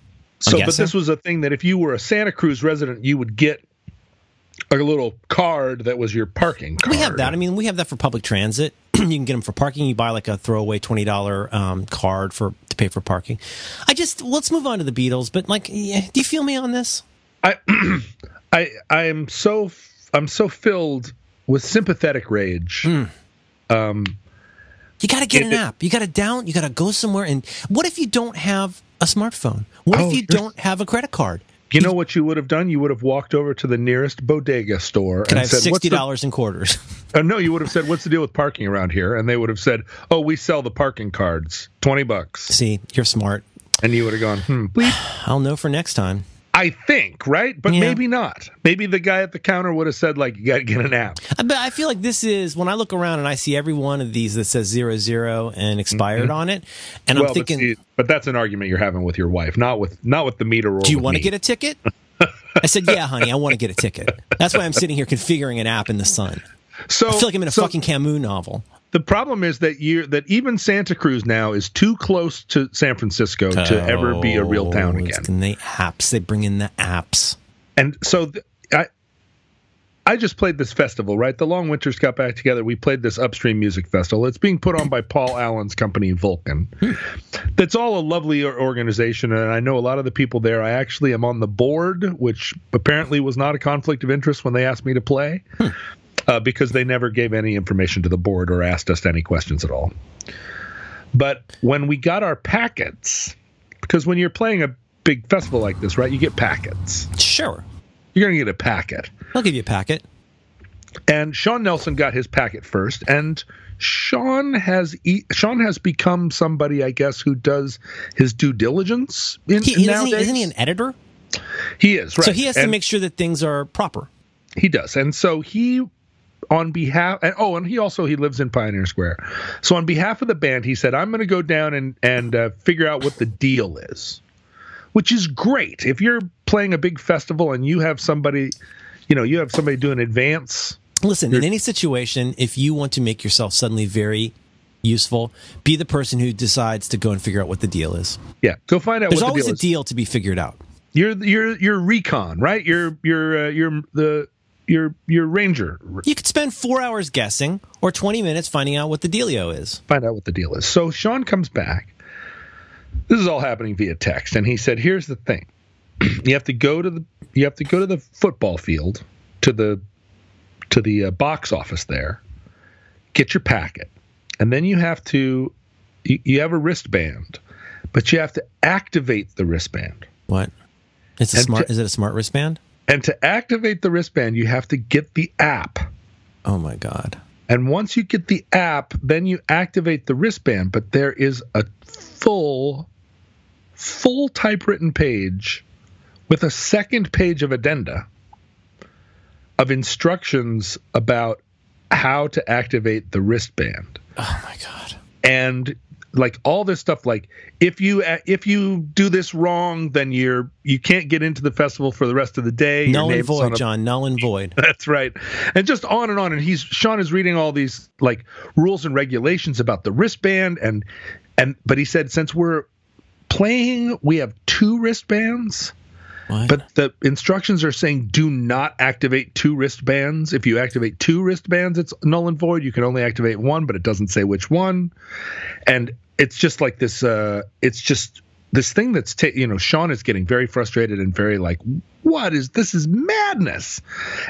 So, but this was a thing that if you were a Santa Cruz resident, you would get a little card that was your parking card. We have that. I mean, we have that for public transit. you can get them for parking. You buy like a throwaway twenty dollar um, card for to pay for parking. I just let's move on to the Beatles. But like, yeah, do you feel me on this? I, I, I am so, I'm so filled with sympathetic rage. Hmm. Um, You got to get If an app. You got to down. You got to go somewhere. And what if you don't have a smartphone? What Oh, if you don't have a credit card? you know what you would have done? You would have walked over to the nearest bodega store Can and I have said, "What's sixty dollars in quarters? Uh, no, you would have said, "What's the deal with parking around here?" And they would have said, "Oh, we sell the parking cards, twenty bucks." See, you're smart. And you would have gone, "Hmm, bleep." I'll know for next time. I think, right? But Yeah. maybe not. Maybe the guy at the counter would have said, "Like, you got to get an app." Uh, But I feel like this is when I look around and I see every one of these that says zero zero and expired on it, and well, I'm thinking, but, see, but that's an argument you're having with your wife, not with not with the meter. Do you want to get a ticket? I said, Yeah, honey, I want to get a ticket. That's why I'm sitting here configuring an app in the sun. So I feel like I'm in a so fucking Camus novel. The problem is that you that even Santa Cruz now is too close to San Francisco to ever be a real oh, town Oh, again. And they apps, they bring in the apps. And so th- I I just played this festival, right? The Long Winters got back together. We played this Upstream Music Festival. It's being put on by Paul Allen's company, Vulcan. That's all a lovely organization, and I know a lot of the people there. I actually am on the board, which apparently was not a conflict of interest when they asked me to play, uh, because they never gave any information to the board or asked us any questions at all. But when we got our packets, because when you're playing a big festival like this, right, you get packets. Sure. You're going to get a packet. I'll give you a packet. And Sean Nelson got his packet first, and Sean has e- Sean has become somebody, I guess, who does his due diligence. In, He, isn't, he, isn't he an editor? He is right. So he has to make sure that things are proper. he does, and so he on behalf and oh and he also he lives in pioneer square so on behalf of the band he said i'm going to go down and and uh, figure out what the deal is which is great if you're playing a big festival and you have somebody you know you have somebody doing advance Listen, in any situation, if you want to make yourself suddenly very useful, be the person who decides to go and figure out what the deal is. yeah go find out There's what the always deal a deal to be figured out. you're you're you're recon right you're you're uh, you're the you're you're ranger You could spend four hours guessing or 20 minutes finding out what the dealio is. find out what the deal is. So Sean comes back. This is all happening via text, and he said, "Here's the thing: you have to go to the you have to go to the football field to the to the uh, box office there, get your packet, and then you have to you, you have a wristband, but you have to activate the wristband." What? It's a And smart. to- is it a smart wristband? And to activate the wristband, you have to get the app. Oh my god. And once you get the app, then you activate the wristband. But there is a full, full typewritten page with a second page of addenda of instructions about how to activate the wristband. Oh my god. And like all this stuff like if you uh, if you do this wrong then you're you can't get into the festival for the rest of the day Null and void, a- John. Null and void. that's right. And just on and on. And he's Sean is reading all these like rules and regulations about the wristband and and but he said since we're playing we have two wristbands, What? but the instructions are saying do not activate two wristbands. If you activate two wristbands, it's null and void. You can only activate one, but it doesn't say which one. And it's just like this uh it's just this thing that's ta- you know Sean is getting very frustrated and very like what is this is madness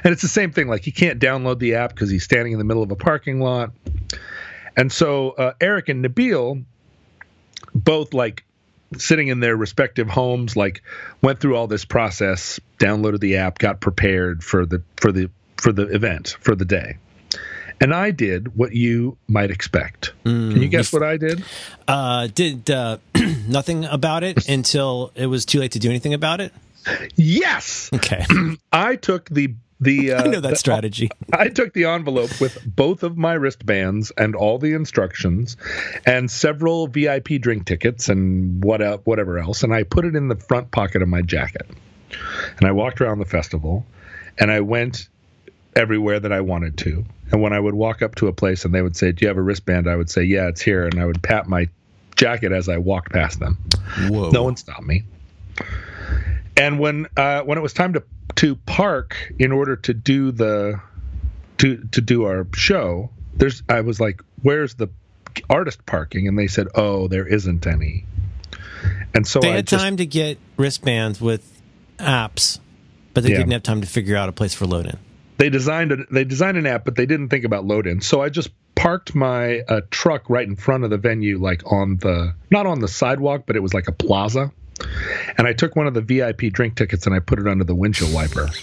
and it's the same thing like he can't download the app because he's standing in the middle of a parking lot and so uh, Eric and Nabil both like sitting in their respective homes like went through all this process downloaded the app got prepared for the for the for the event for the day and I did what you might expect. Can you guess what I did? uh, did uh, nothing about it until it was too late to do anything about it. Yes, Okay, I took the the. Uh, I know that the- strategy. I took the envelope with both of my wristbands and all the instructions, and several VIP drink tickets and what el- whatever else, and I put it in the front pocket of my jacket. And I walked around the festival, and I went everywhere that I wanted to. And when I would walk up to a place and they would say, "Do you have a wristband?" I would say, "Yeah, it's here," and I would pat my jacket as I walked past them. Whoa. No one stopped me. And when uh, when it was time to to park in order to do the to to do our show, there's I was like, "Where's the artist parking?" And they said, "Oh, there isn't any." And so They I had just time to get wristbands with apps, but they Yeah. didn't have time to figure out a place for load in. they designed a, they designed an app, but they didn't think about load in. So I just parked my uh, truck right in front of the venue, like on the not on the sidewalk, but it was like a plaza. And I took one of the VIP drink tickets and I put it under the windshield wiper.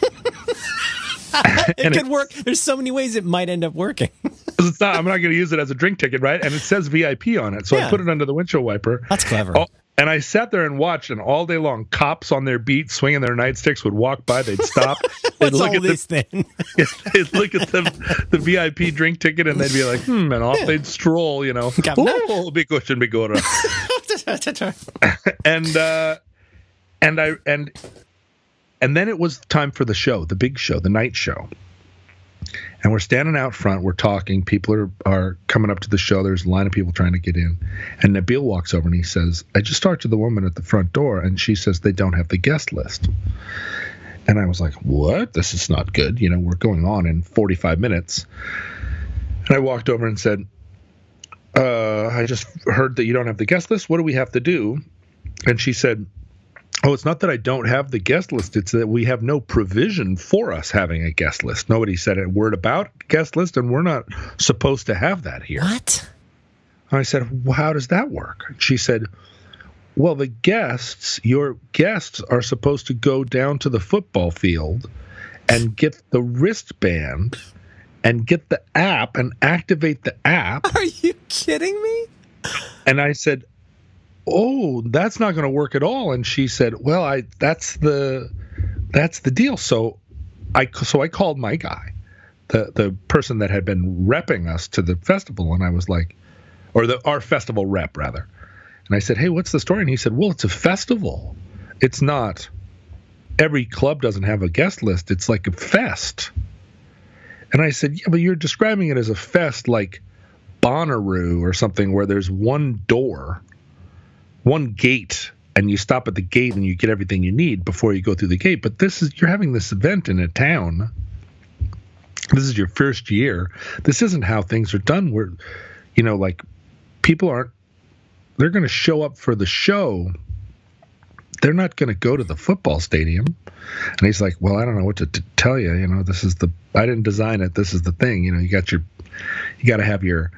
It could work. There's so many ways it might end up working. it's not, I'm not going to use it as a drink ticket, right? And it says VIP on it, so Yeah. I put it under the windshield wiper. That's clever. Oh, and I sat there and watched, and all day long, cops on their beat, swinging their nightsticks, would walk by. They'd stop. they'd look at this the they'd look at the the VIP drink ticket, and they'd be like, "Hmm," and off they'd stroll. You know, oh, big question, big order. and uh, and I and and then it was time for the show, the big show, the night show. And we're standing out front, we're talking. People are are coming up to the show. There's a line of people trying to get in. And Nabil walks over and he says, "I just talked to the woman at the front door, and she says they don't have the guest list." And I was like, what? This is not good. You know, we're going on in 45 minutes. And I walked over and said, uh, I just heard that you don't have the guest list. What do we have to do? And she said, Oh, it's not that I don't have the guest list. It's that we have no provision for us having a guest list. Nobody said a word about guest list, and we're not supposed to have that here. What? I said, well, How does that work? She said, Well, the guests, your guests are supposed to go down to the football field and get the wristband and get the app and activate the app. Are you kidding me? And I said, "Oh, that's not going to work at all." And she said, "Well, I that's the that's the deal." So I so I called my guy, the the person that had been repping us to the festival, and I was like, or the our festival rep rather, and I said, "Hey, what's the story?" And he said, "Well, it's a festival. It's not." Every club doesn't have a guest list. It's like a fest. And I said, Yeah, but you're describing it as a fest like Bonnaroo or something where there's one door, one gate, and you stop at the gate and you get everything you need before you go through the gate. But this is, you're having this event in a town. This is your first year. This isn't how things are done. Where, you know, like people aren't, they're going to show up for the show they're not going to go to the football stadium. And he's like, well, I don't know what to t- tell you. You know, this is the, I didn't design it. This is the thing. You know, you got your, you got to have your,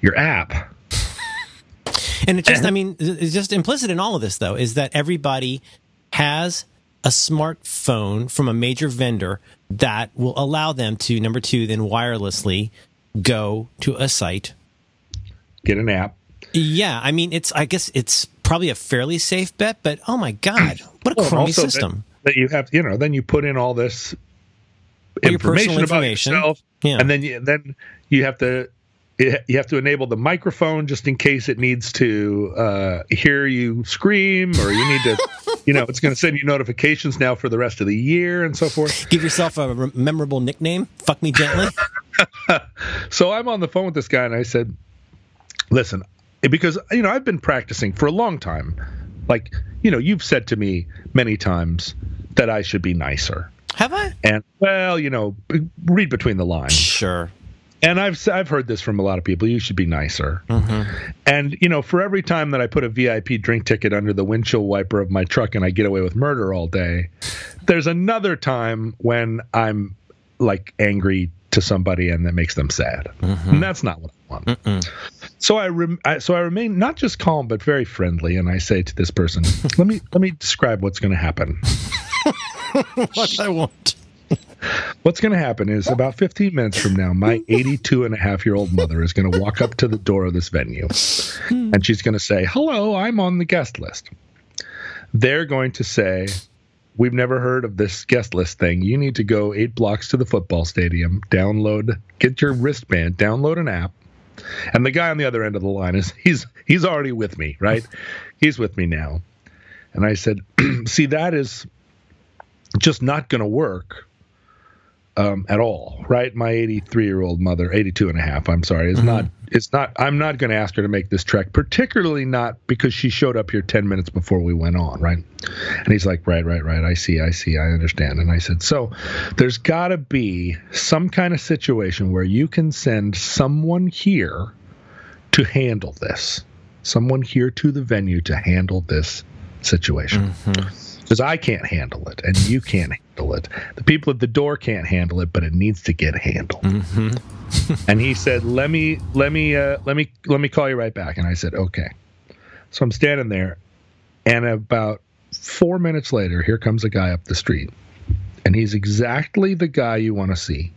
your app. And it just, I mean, it's just implicit in all of this, though, is that everybody has a smartphone from a major vendor that will allow them to, number two, then wirelessly go to a site, get an app. Yeah. I mean, it's, I guess it's probably a fairly safe bet, but oh my God, what a well, crummy system. That, that, you have, you know, then you put in all this information, about information. yourself. Yeah. And then you, then you have to you have to enable the microphone just in case it needs to uh, hear you scream or you need to you know it's going to send you notifications now for the rest of the year and so forth give yourself a memorable nickname fuck me gently so i'm on the phone with this guy and i said listen because you know i've been practicing for a long time like you know you've said to me many times that i should be nicer have i and well you know read between the lines sure and I've I've heard this from a lot of people. You should be nicer. Mm-hmm. And you know, for every time that I put a VIP drink ticket under the windshield wiper of my truck and I get away with murder all day, there's another time when I'm like angry to somebody and that makes them sad. Mm-hmm. And that's not what I want. Mm-mm. So I, rem- I, so I remain not just calm but very friendly and I say to this person, "Let me let me describe what's going to happen." what I want. What's going to happen is about 15 minutes from now, my 82 and a half year old mother is going to walk up to the door of this venue hmm. and she's going to say, Hello, I'm on the guest list. They're going to say, We've never heard of this guest list thing. You need to go eight blocks to the football stadium, download, get your wristband, download an app. And the guy on the other end of the line is he's he's already with me, right? He's with me now. And I said, "See, that is just not going to work um, at all, right? My 83 year old mother, 82 and a half, I'm sorry, is mm-hmm. not, it's not, I'm not going to ask her to make this trek, particularly not because she showed up here 10 minutes before we went on, right? And he's like, right, right, right. I see, I see, I understand. And I said, so there's got to be some kind of situation where you can send someone here to handle this, someone here to the venue to handle this situation. Mm-hmm because I can't handle it and you can't handle it. The people at the door can't handle it, but it needs to get handled. Mm-hmm. and he said, "Let me, let me, uh, let me, let me call you right back." And I said, "Okay." So I'm standing there, and about four minutes later, here comes a guy up the street, and he's exactly the guy you want to see,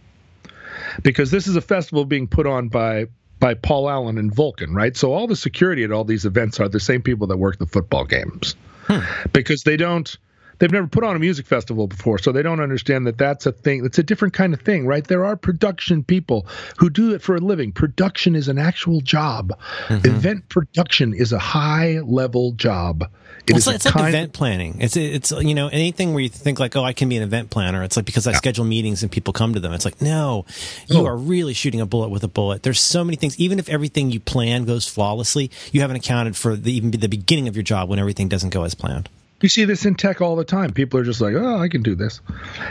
because this is a festival being put on by by Paul Allen and Vulcan, right? So all the security at all these events are the same people that work the football games. Hmm. Because they don't they've never put on a music festival before, so they don't understand that that's a thing. It's a different kind of thing, right? There are production people who do it for a living. Production is an actual job. Mm-hmm. Event production is a high level job. It well, it's, like, it's like event planning. It's it's you know anything where you think like oh I can be an event planner. It's like because I yeah. schedule meetings and people come to them. It's like no, you oh. are really shooting a bullet with a bullet. There's so many things. Even if everything you plan goes flawlessly, you haven't accounted for the even the beginning of your job when everything doesn't go as planned. You see this in tech all the time. People are just like, "Oh, I can do this."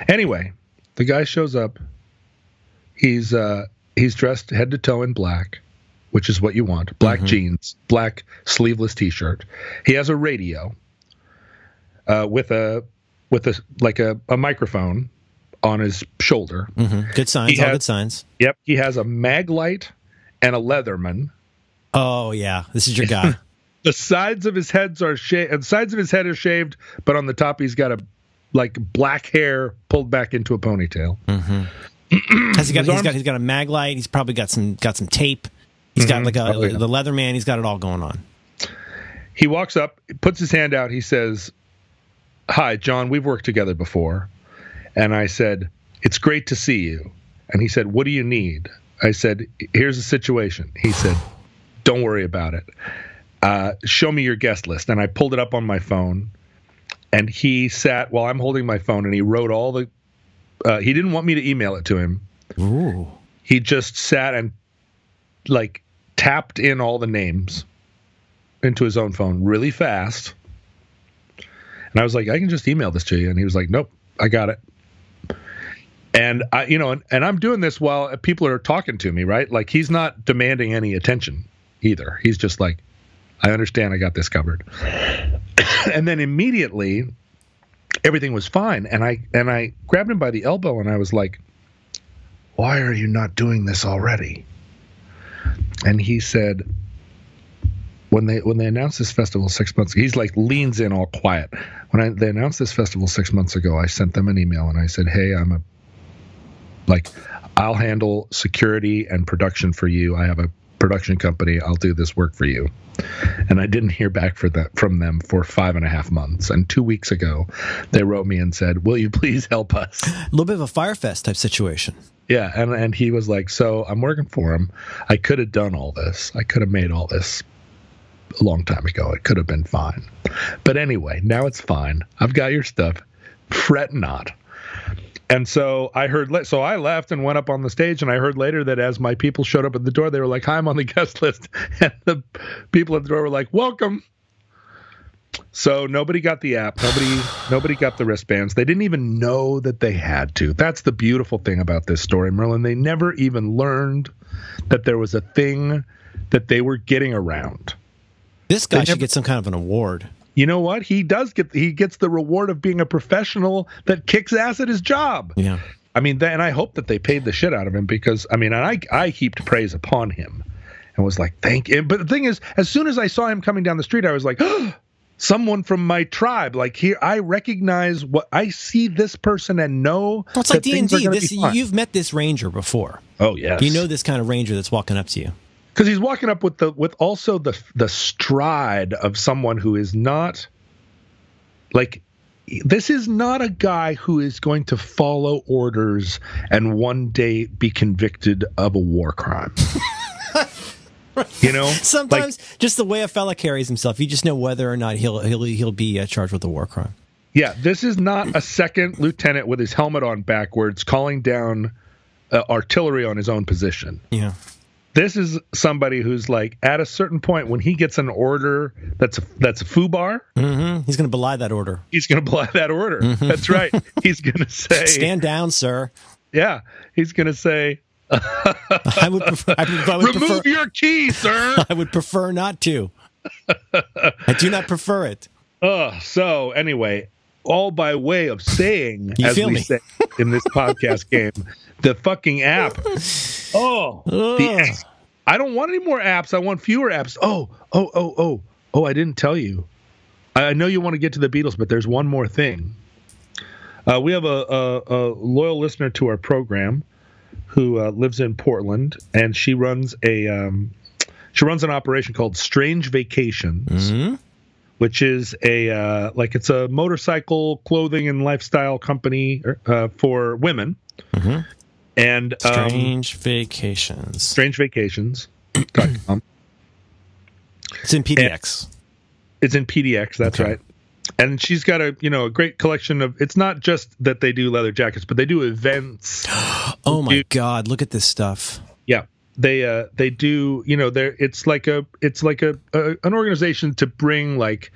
Anyway, the guy shows up. He's uh he's dressed head to toe in black, which is what you want. Black Mhm. jeans, black sleeveless t-shirt. He has a radio uh with a with a like a, a microphone on his shoulder. hmm Good signs. He all had- good signs. Yep, he has a Maglite and a Leatherman. Oh yeah, this is your guy. The sides of his heads are shaved. The sides of his head are shaved, but on the top he's got a like black hair pulled back into a ponytail. hmm Has he got? His He's arms- got. He's got a Maglite. He's probably got some. Got some tape. He's got Mhm. like a Oh, yeah. the Leatherman. He's got it all going on. He walks up, puts his hand out. He says, "Hi, John. We've worked together before." And I said, "It's great to see you." And he said, "What do you need?" I said, "Here's the situation." He said, "Don't worry about it. Uh, show me your guest list." And I pulled it up on my phone. And he sat while I'm holding my phone, and he wrote all the. Uh, he didn't want me to email it to him. Ooh. he just sat and like tapped in all the names into his own phone really fast. And I was like, I can just email this to you. And he was like, Nope, I got it. And I, you know, and, and I'm doing this while people are talking to me, right? Like he's not demanding any attention either. He's just like, I understand, I got this covered. and then immediately everything was fine. And I and I grabbed him by the elbow and I was like, why are you not doing this already? And he said, when they when they announced this festival six months, he's like leans in all quiet. When I, they announced this festival six months ago, I sent them an email and I said, hey, I'm a like I'll handle security and production for you. I have a production company. I'll do this work for you. And I didn't hear back for that from them for five and a half months. And two weeks ago, they wrote me and said, "Will you please help us?" A little bit of a Fyre Fest type situation. Yeah, and and he was like, "So I'm working for him. I could have done all this. I could have made all this a long time ago. It could have been fine. But anyway, now it's fine. I've got your stuff. Fret not." And so I heard, so I left and went up on the stage, and I heard later that as my people showed up at the door, they were like, "Hi, I'm on the guest list," and the people at the door were like, "Welcome." So nobody got the app. Nobody nobody got the wristbands. They didn't even know that they had to. That's the beautiful thing about this story, Merlin. They never even learned that there was a thing that they were getting around. This guy They should never- get some kind of an award. You know what? He does get he gets the reward of being a professional that kicks ass at his job. Yeah. I mean, and I hope that they paid the shit out of him because I mean, and I I heaped praise upon him and was like, thank him. But the thing is, as soon as I saw him coming down the street, I was like, someone from my tribe. Like here, I recognize what I see this person and know. Well, it's like D and D. gonna be fine. you've met this ranger before. oh yes, You know this kind of ranger that's walking up to you. Because he's walking up with the with also the the stride of someone who is not like this is not a guy who is going to follow orders and one day be convicted of a war crime. you know, Sometimes just the way a fella carries himself, you just know whether or not he'll he'll he'll be uh, charged with a war crime. Yeah, this is not a second lieutenant with his helmet on backwards calling down uh, artillery on his own position. Yeah. This is somebody who's like at a certain point when he gets an order that's a, that's a FUBAR, hmm He's going to belie that order. he's going to belie that order. That's right. He's going to say, Stand down, sir. yeah, he's going to say, I would prefer. I would, I would remove prefer. your key, sir. I would prefer not to. I do not prefer it. uh, so anyway, all by way of saying, You as feel we me? say in this podcast game, the fucking app. Oh, the app. I don't want any more apps. I want fewer apps. Oh, oh, oh, oh, oh! I didn't tell you. I know you want to get to the Beatles, but there's one more thing. Uh, we have a, a, a loyal listener to our program who uh, lives in Portland, and she runs a um, she runs an operation called Strange Vacations Mhm. which is a uh, like it's a motorcycle clothing and lifestyle company uh, for women Mhm. And um, Strange vacations. strangevacations.com. It's in PDX. it's in pdx that's Okay. right and she's got a you know a great collection of it's not just that they do leather jackets but they do events oh my dude. god! Look at this stuff. yeah they uh they do you know they're it's like a it's like a, a an organization to bring like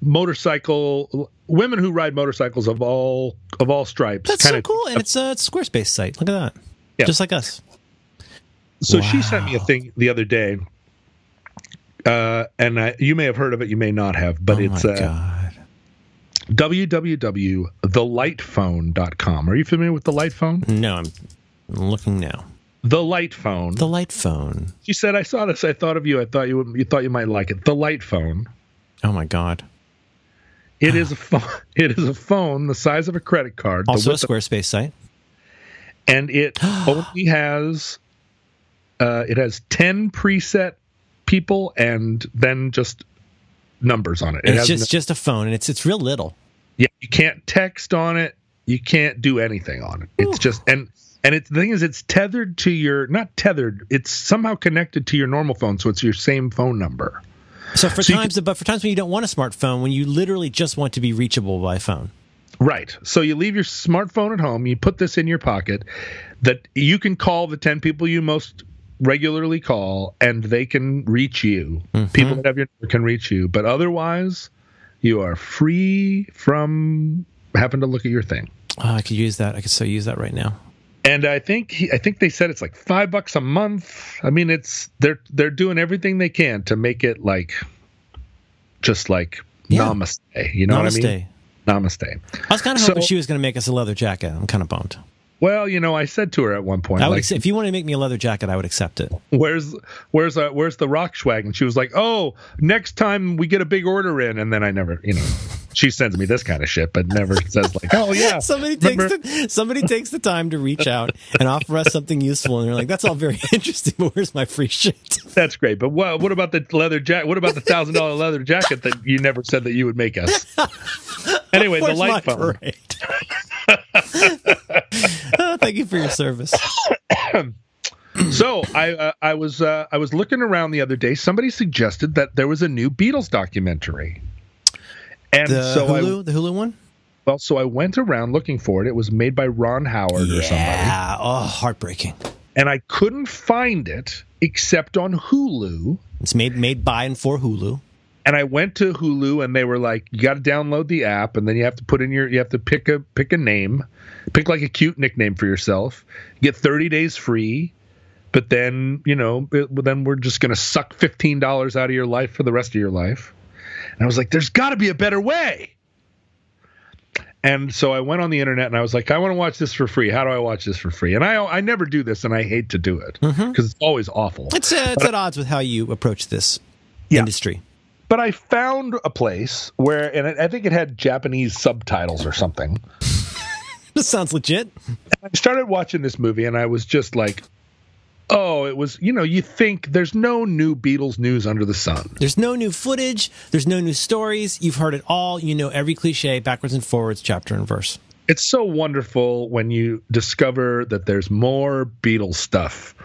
motorcycle women who ride motorcycles of all of all stripes. That's so cool, and it's a, Squarespace site. Look at that, yeah. just like us. So wow. she sent me a thing the other day, uh, and I, you may have heard of it, you may not have, but oh it's uh, www.thelightphone.com. Are you familiar with the light phone? No, I'm looking now. The light phone. The light phone. She said, "I saw this. I thought of you. I thought you would, you thought you might like it." The light phone. Oh my god! It is a phone. It is a phone the size of a credit card. Also a Squarespace site. And it only has uh, it has ten preset people and then just numbers on it. it it's just no, just a phone, and it's it's real little. Yeah, you can't text on it. You can't do anything on it. It's Ooh. just and and it's the thing is it's tethered to your not tethered. It's somehow connected to your normal phone, so it's your same phone number. So for so times, can, but for times when you don't want a smartphone, when you literally just want to be reachable by phone. Right. So you leave your smartphone at home, you put this in your pocket that you can call the 10 people you most regularly call and they can reach you. Mm-hmm. People that have your number can reach you, but otherwise you are free from having to look at your thing. Oh, I could use that. I could so use that right now and I think he, I think they said it's like five bucks a month. I mean, it's they're they're doing everything they can to make it like just like yeah. namaste. You know namaste. what I mean? Namaste. I was kind of hoping so, she was going to make us a leather jacket. I'm kind of bummed. Well, you know, I said to her at one point, I would like, accept, if you want to make me a leather jacket, I would accept it. Where's where's uh, where's the Rockschwagon? She was like, oh, next time we get a big order in, and then I never, you know, she sends me this kind of shit, but never says like, oh yeah. somebody remember? takes the, somebody takes the time to reach out and offer us something useful, and they're like, that's all very interesting, but where's my free shit? That's great, but what what about the leather jacket? What about the thousand dollar leather jacket that you never said that you would make us? Anyway, the light phone. Oh, thank you for your service. so I uh, I was uh, I was looking around the other day. Somebody suggested that there was a new Beatles documentary, and the so Hulu, I, the Hulu one. Well, so I went around looking for it. It was made by Ron Howard yeah. or somebody. Yeah, oh, heartbreaking. And I couldn't find it except on Hulu. It's made made by and for Hulu and I went to Hulu and they were like, you got to download the app and then you have to put in your, you have to pick a pick a name, pick like a cute nickname for yourself, get 30 days free, but then you know, it, then we're just gonna suck fifteen dollars out of your life for the rest of your life. And I was like, there's got to be a better way. And so I went on the internet and I was like, I want to watch this for free. How do I watch this for free? And I I never do this and I hate to do it because mm-hmm. it's always awful. It's uh, it's at odds with how you approach this yeah. industry but I found a place where, and I think it had Japanese subtitles or something. this sounds legit. I started watching this movie, and I was just like, oh, it was, you know, you think there's no new Beatles news under the sun. There's no new footage. There's no new stories. You've heard it all. You know every cliche backwards and forwards, chapter and verse. It's so wonderful when you discover that there's more Beatles stuff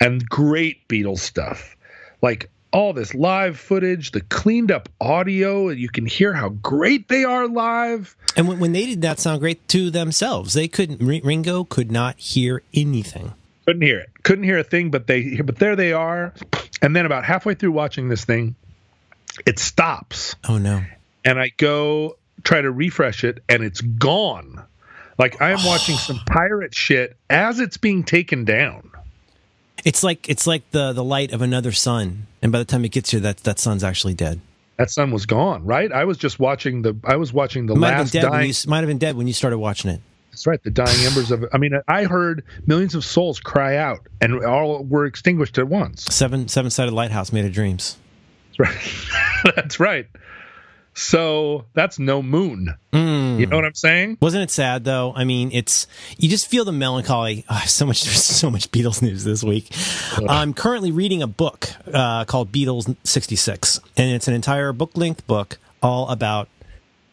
and great Beatles stuff. Like all this live footage, the cleaned up audio, and you can hear how great they are live. And when, when they did not sound great to themselves, they couldn't. Ringo could not hear anything. Couldn't hear it. Couldn't hear a thing. But they. But there they are. And then about halfway through watching this thing, it stops. Oh no! And I go try to refresh it, and it's gone. Like I am watching some pirate shit as it's being taken down. It's like it's like the the light of another sun, and by the time it gets here, that that sun's actually dead. That sun was gone, right? I was just watching the I was watching the might last have dying. You, might have been dead when you started watching it. That's right, the dying embers of. I mean, I heard millions of souls cry out, and all were extinguished at once. Seven seven sided lighthouse made of dreams. That's right. That's right. So that's no moon. Mm. You know what I'm saying? Wasn't it sad though? I mean, it's you just feel the melancholy. Oh, so much, there's so much Beatles news this week. I'm currently reading a book uh, called Beatles '66, and it's an entire book length book all about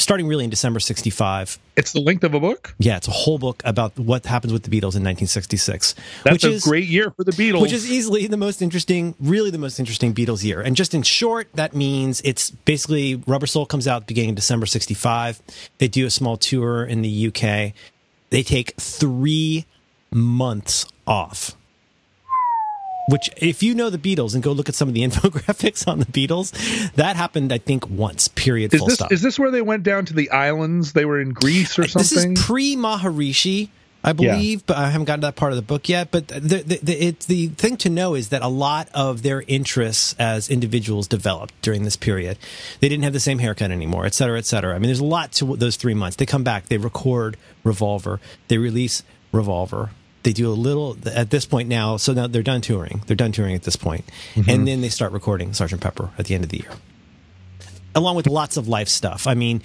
starting really in December 65. It's the length of a book? Yeah, it's a whole book about what happens with the Beatles in 1966. That's which a is, great year for the Beatles. Which is easily the most interesting, really the most interesting Beatles year. And just in short, that means it's basically Rubber Soul comes out beginning December 65. They do a small tour in the UK. They take three months off which if you know the Beatles and go look at some of the infographics on the Beatles, that happened I think once. Period. Is full this stop. is this where they went down to the islands? They were in Greece or something. This is pre Maharishi. I believe, yeah. but I haven't gotten to that part of the book yet. But the the, the, it, the thing to know is that a lot of their interests as individuals developed during this period. They didn't have the same haircut anymore, et cetera, et cetera. I mean, there's a lot to those three months. They come back, they record Revolver, they release Revolver, they do a little at this point now. So now they're done touring. They're done touring at this point. Mm-hmm. and then they start recording Sergeant Pepper at the end of the year. Along with lots of life stuff. I mean,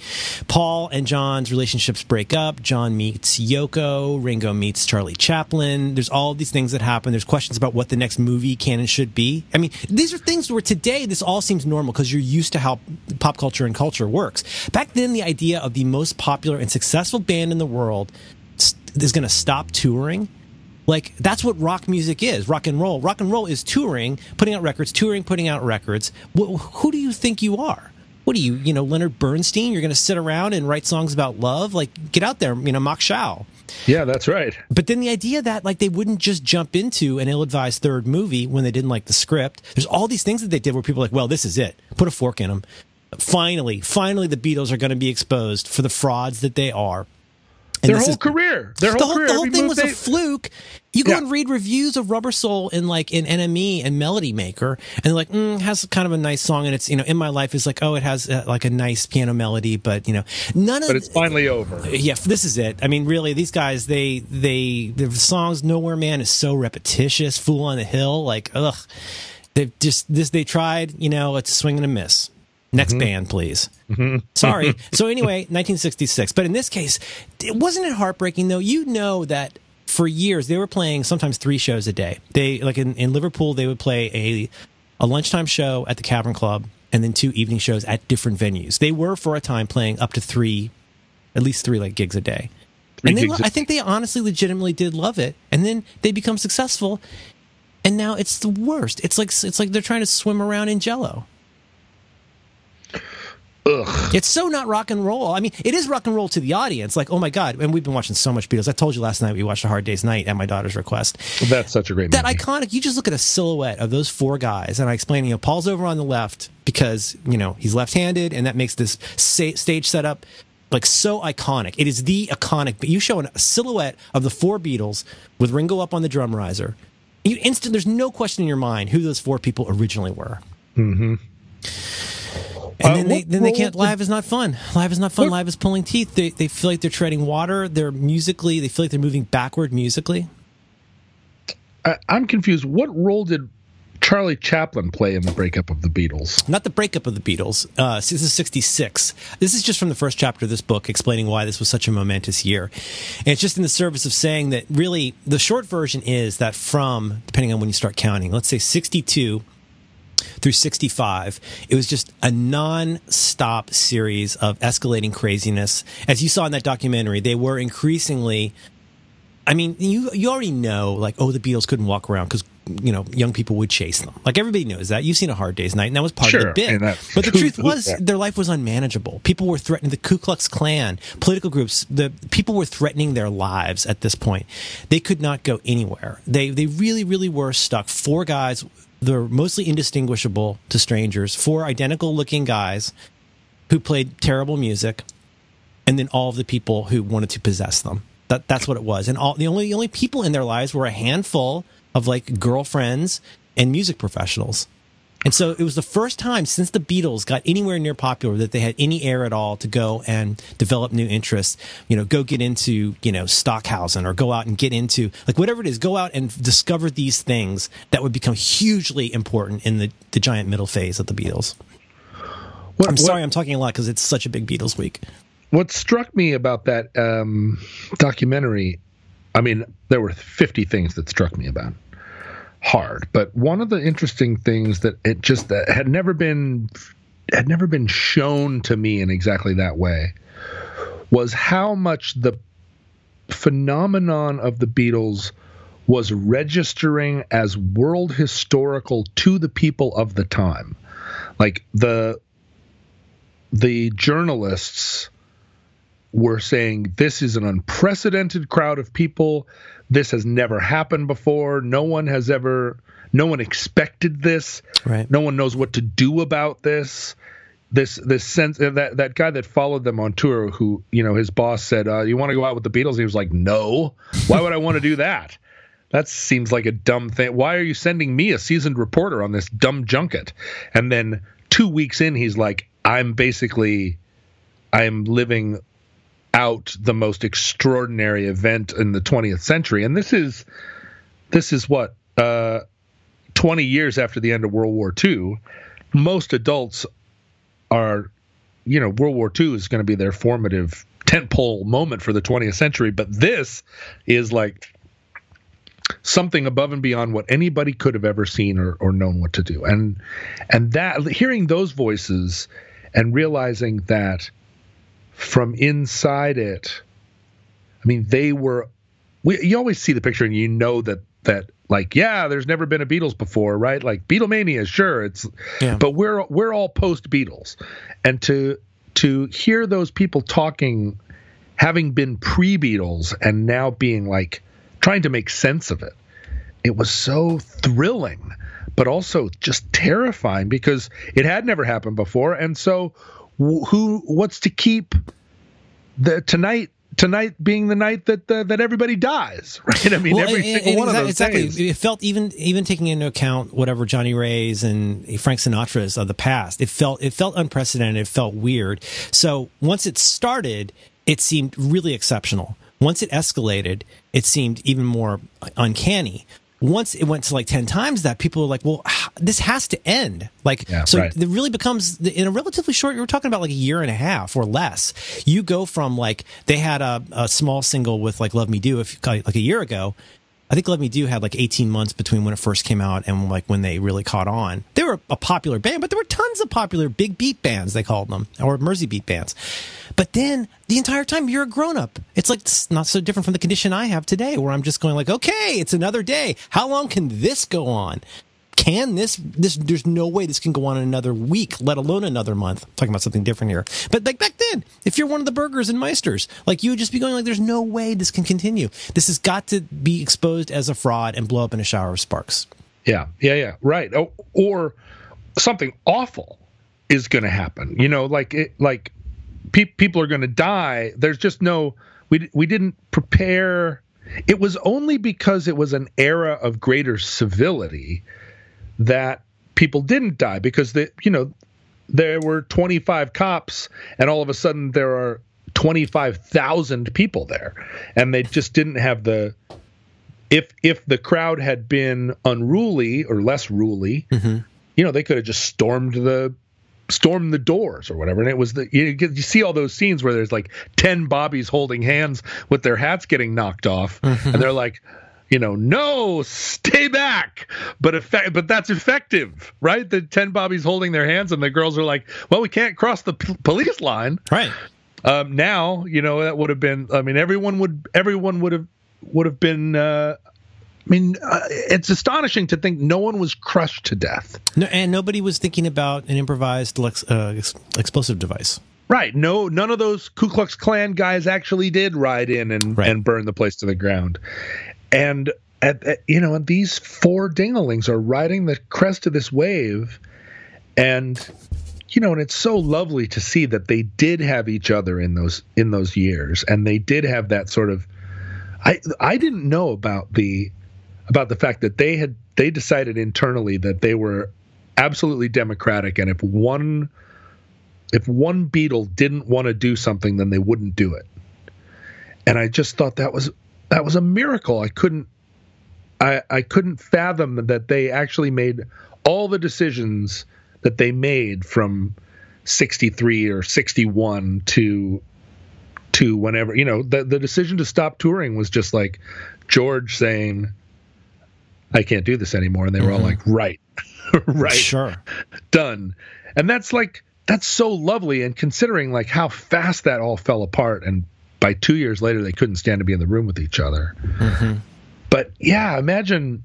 Paul and John's relationships break up. John meets Yoko. Ringo meets Charlie Chaplin. There's all these things that happen. There's questions about what the next movie canon should be. I mean, these are things where today this all seems normal because you're used to how pop culture and culture works. Back then, the idea of the most popular and successful band in the world is going to stop touring like that's what rock music is. Rock and roll. Rock and roll is touring, putting out records, touring, putting out records. who do you think you are? What are you, you know, Leonard Bernstein? You're going to sit around and write songs about love? Like, get out there, you know, Mach Schau. Yeah, that's right. But then the idea that like they wouldn't just jump into an ill-advised third movie when they didn't like the script. There's all these things that they did where people are like, well, this is it. Put a fork in them. Finally, finally, the Beatles are going to be exposed for the frauds that they are. And their whole is, career, their whole, the whole, career, the whole thing was they, a fluke. You go yeah. and read reviews of Rubber Soul in like in NME and Melody Maker, and they're like, mm, has kind of a nice song, and it's you know, in my life is like, oh, it has uh, like a nice piano melody, but you know, none of. But it's finally over. Yeah, this is it. I mean, really, these guys, they they the songs, Nowhere Man is so repetitious. Fool on the Hill, like, ugh, they've just this they tried, you know, it's a swing and a miss. Next mm-hmm. band, please. Mm-hmm. Sorry. so anyway, 1966. But in this case, it wasn't it heartbreaking though. You know that for years they were playing sometimes three shows a day. They like in, in Liverpool they would play a a lunchtime show at the Cavern Club and then two evening shows at different venues. They were for a time playing up to three, at least three like gigs a day. Three and they, I think they honestly, legitimately did love it. And then they become successful, and now it's the worst. It's like it's like they're trying to swim around in Jello. Ugh. It's so not rock and roll. I mean, it is rock and roll to the audience. Like, oh my god! And we've been watching so much Beatles. I told you last night we watched A Hard Day's Night at my daughter's request. That's such a great. That movie. iconic. You just look at a silhouette of those four guys, and I explain. You know, Paul's over on the left because you know he's left-handed, and that makes this stage setup like so iconic. It is the iconic. But you show a silhouette of the four Beatles with Ringo up on the drum riser. You instant. There's no question in your mind who those four people originally were. Mm-hmm. And uh, then they then they can't. Live is not fun. Live is not fun. Live is pulling teeth. They they feel like they're treading water. They're musically. They feel like they're moving backward musically. I, I'm confused. What role did Charlie Chaplin play in the breakup of the Beatles? Not the breakup of the Beatles. Uh, this is 66. This is just from the first chapter of this book explaining why this was such a momentous year. And it's just in the service of saying that really the short version is that from, depending on when you start counting, let's say 62 through 65. It was just a non-stop series of escalating craziness. As you saw in that documentary, they were increasingly I mean, you you already know like oh the Beatles couldn't walk around cuz you know, young people would chase them. Like everybody knows that. You've seen a Hard Day's Night, and that was part sure, of the bit. But the truth was, their life was unmanageable. People were threatening the Ku Klux Klan, political groups. The people were threatening their lives at this point. They could not go anywhere. They they really really were stuck. Four guys they're mostly indistinguishable to strangers. Four identical looking guys who played terrible music, and then all of the people who wanted to possess them. That that's what it was. And all the only the only people in their lives were a handful of like girlfriends and music professionals. And so it was the first time since the Beatles got anywhere near popular that they had any air at all to go and develop new interests. You know, go get into, you know, Stockhausen or go out and get into like whatever it is, go out and discover these things that would become hugely important in the, the giant middle phase of the Beatles. What, I'm sorry, what, I'm talking a lot because it's such a big Beatles week. What struck me about that um, documentary, I mean, there were 50 things that struck me about hard. But one of the interesting things that it just that had never been had never been shown to me in exactly that way was how much the phenomenon of the Beatles was registering as world historical to the people of the time. Like the the journalists were saying this is an unprecedented crowd of people. This has never happened before. No one has ever, no one expected this. Right. No one knows what to do about this. This this sense that that guy that followed them on tour, who you know his boss said, uh, "You want to go out with the Beatles?" He was like, "No. Why would I want to do that?" That seems like a dumb thing. Why are you sending me a seasoned reporter on this dumb junket? And then two weeks in, he's like, I'm basically, I'm living out the most extraordinary event in the 20th century. And this is, this is what, uh, 20 years after the end of World War II. Most adults are, you know, World War II is going to be their formative tentpole moment for the 20th century. But this is like, something above and beyond what anybody could have ever seen or, or known what to do. And and that hearing those voices and realizing that from inside it, I mean, they were. We, you always see the picture and you know that that like yeah, there's never been a Beatles before, right? Like Beatlemania, sure, it's, yeah. but we're we're all post Beatles, and to to hear those people talking, having been pre Beatles and now being like trying to make sense of it. It was so thrilling, but also just terrifying because it had never happened before. And so, who? What's to keep the tonight? Tonight being the night that uh, that everybody dies, right? I mean, well, every and, single and one exactly, of those exactly. days. It felt even even taking into account whatever Johnnie Ray's and Frank Sinatra's of the past. It felt it felt unprecedented. It felt weird. So once it started, it seemed really exceptional once it escalated, it seemed even more uncanny. Once it went to like 10 times that, people were like, well, this has to end. Like, yeah, so right. it really becomes, in a relatively short, you were talking about like a year and a half or less. You go from like, they had a, a small single with like Love Me Do, if, like a year ago, I think Love Me Do had like 18 months between when it first came out and like when they really caught on. They were a popular band, but there were tons of popular big beat bands, they called them, or Mersey beat bands. But then the entire time you're a grown up. It's like it's not so different from the condition I have today where I'm just going like, okay, it's another day. How long can this go on? can this this there's no way this can go on another week let alone another month. I'm talking about something different here. But like back then if you're one of the burgers and meisters like you would just be going like there's no way this can continue. This has got to be exposed as a fraud and blow up in a shower of sparks. Yeah. Yeah yeah. Right. Oh, or something awful is going to happen. You know like it like pe- people are going to die. There's just no we we didn't prepare. It was only because it was an era of greater civility that people didn't die because they, you know, there were 25 cops and all of a sudden there are 25,000 people there. And they just didn't have the if if the crowd had been unruly or less ruly, mm-hmm. you know, they could have just stormed the stormed the doors or whatever. And it was the you, you, see all those scenes where there's like ten bobbies holding hands with their hats getting knocked off, mm-hmm. and they're like, you know, no, stay back. But effect, but that's effective, right? The ten bobbies holding their hands, and the girls are like, well, we can't cross the p- police line, right? Um, now, you know, that would have been. I mean, everyone would everyone would have would have been. Uh, mean, uh, it's astonishing to think no one was crushed to death. No, and nobody was thinking about an improvised uh, explosive device. Right. No, none of those Ku Klux Klan guys actually did ride in and, right. and burn the place to the ground. And at, at, you know, these four dinglings are riding the crest of this wave, and you know, and it's so lovely to see that they did have each other in those in those years, and they did have that sort of. I I didn't know about the about the fact that they had they decided internally that they were absolutely democratic, and if one if one Beatle didn't want to do something, then they wouldn't do it. And I just thought that was that was a miracle. I couldn't I I couldn't fathom that they actually made all the decisions that they made from 63 or 61 to to whenever you know the the decision to stop touring was just like George saying I can't do this anymore and they were mm-hmm. all like right right sure done and that's like that's so lovely and considering like how fast that all fell apart and by two years later they couldn't stand to be in the room with each other. Mm-hmm. But yeah, imagine.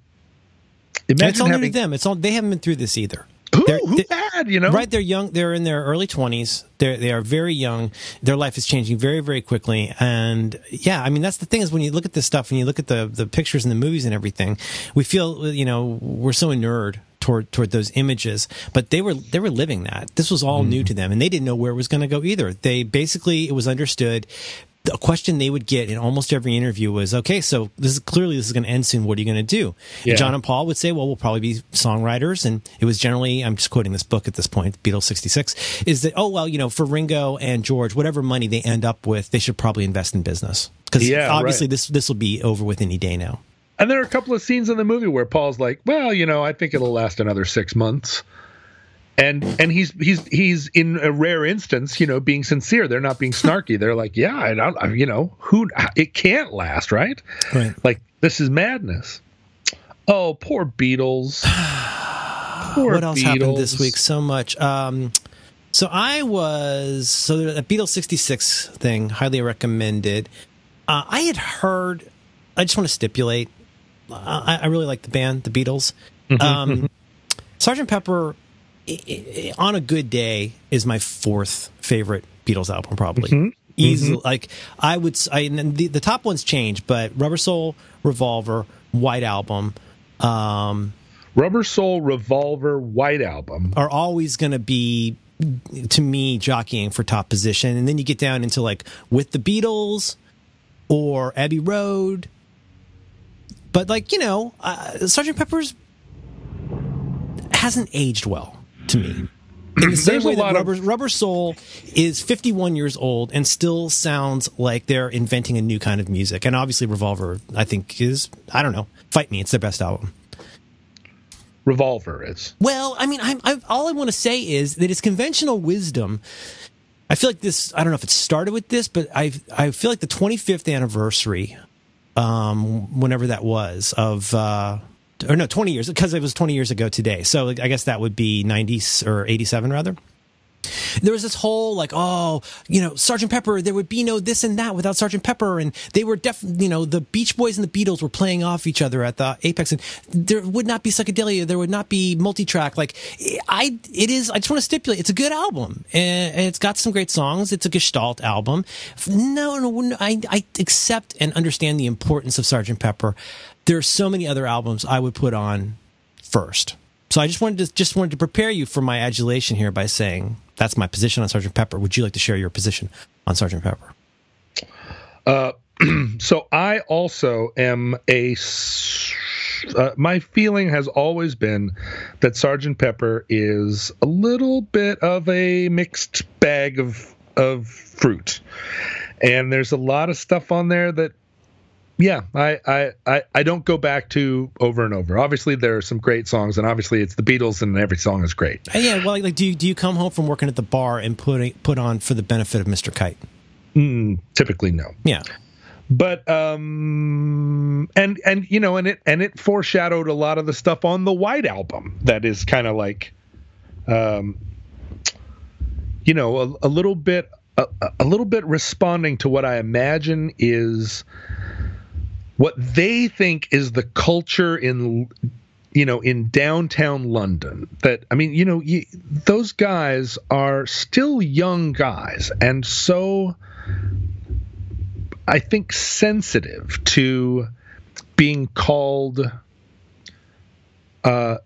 Imagine it's all having, them. It's all they haven't been through this either. Who, who had? bad, you know. Right, they're young. They're in their early twenties. They they are very young. Their life is changing very very quickly. And yeah, I mean that's the thing is when you look at this stuff and you look at the the pictures and the movies and everything, we feel you know we're so inured toward toward those images but they were they were living that this was all mm. new to them and they didn't know where it was going to go either they basically it was understood a question they would get in almost every interview was, okay, so this is clearly this is going to end soon. What are you going to do? Yeah. John and Paul would say, well, we'll probably be songwriters. And it was generally, I'm just quoting this book at this point, Beatles 66, is that, oh, well, you know, for Ringo and George, whatever money they end up with, they should probably invest in business. Because yeah, obviously right. this, this will be over with any day now. And there are a couple of scenes in the movie where Paul's like, well, you know, I think it'll last another six months and and he's he's he's in a rare instance you know being sincere. They're not being snarky. They're like yeah i don't you know who it can't last right? Right. Like this is madness. Oh poor beatles. Poor what else beatles. happened this week? So much. Um so i was so the beatles 66 thing highly recommended. Uh, i had heard i just want to stipulate I, I really like the band the beatles. Mm-hmm, um mm-hmm. sergeant pepper on a good day is my fourth favorite Beatles album, probably. Mm-hmm. Easily, mm-hmm. like I would. I the, the top ones change, but Rubber Soul, Revolver, White Album, um, Rubber Soul, Revolver, White Album are always going to be to me jockeying for top position, and then you get down into like with the Beatles or Abbey Road. But like you know, uh, Sergeant Pepper's hasn't aged well to me. In the same way that Rubber, of... Rubber Soul is 51 years old and still sounds like they're inventing a new kind of music. And obviously, Revolver, I think, is, I don't know, fight me. It's their best album. Revolver is. Well, I mean, I'm, i all I want to say is that it's conventional wisdom. I feel like this, I don't know if it started with this, but I, I feel like the 25th anniversary, um, whenever that was, of, uh, or no, 20 years, because it was 20 years ago today. So I guess that would be 90 or 87 rather. There was this whole like, oh, you know, Sergeant Pepper, there would be no this and that without Sergeant Pepper. And they were definitely, you know, the Beach Boys and the Beatles were playing off each other at the Apex. And there would not be psychedelia. There would not be multi-track. Like I, it is, I just want to stipulate, it's a good album and it's got some great songs. It's a Gestalt album. No, no, no I, I accept and understand the importance of Sergeant Pepper there's so many other albums I would put on first. So I just wanted to just wanted to prepare you for my adulation here by saying that's my position on Sergeant Pepper. Would you like to share your position on Sergeant Pepper? Uh, so I also am a. Uh, my feeling has always been that Sergeant Pepper is a little bit of a mixed bag of of fruit, and there's a lot of stuff on there that yeah, I, I, I, don't go back to over and over. Obviously, there are some great songs, and obviously, it's the Beatles, and every song is great. Uh, yeah, well, like, do you do you come home from working at the bar and put put on for the benefit of Mr. Kite? Mm, typically, no. Yeah, but um, and and you know, and it and it foreshadowed a lot of the stuff on the White Album that is kind of like, um, you know, a, a little bit a, a little bit responding to what I imagine is what they think is the culture in you know in downtown london that i mean you know you, those guys are still young guys and so i think sensitive to being called uh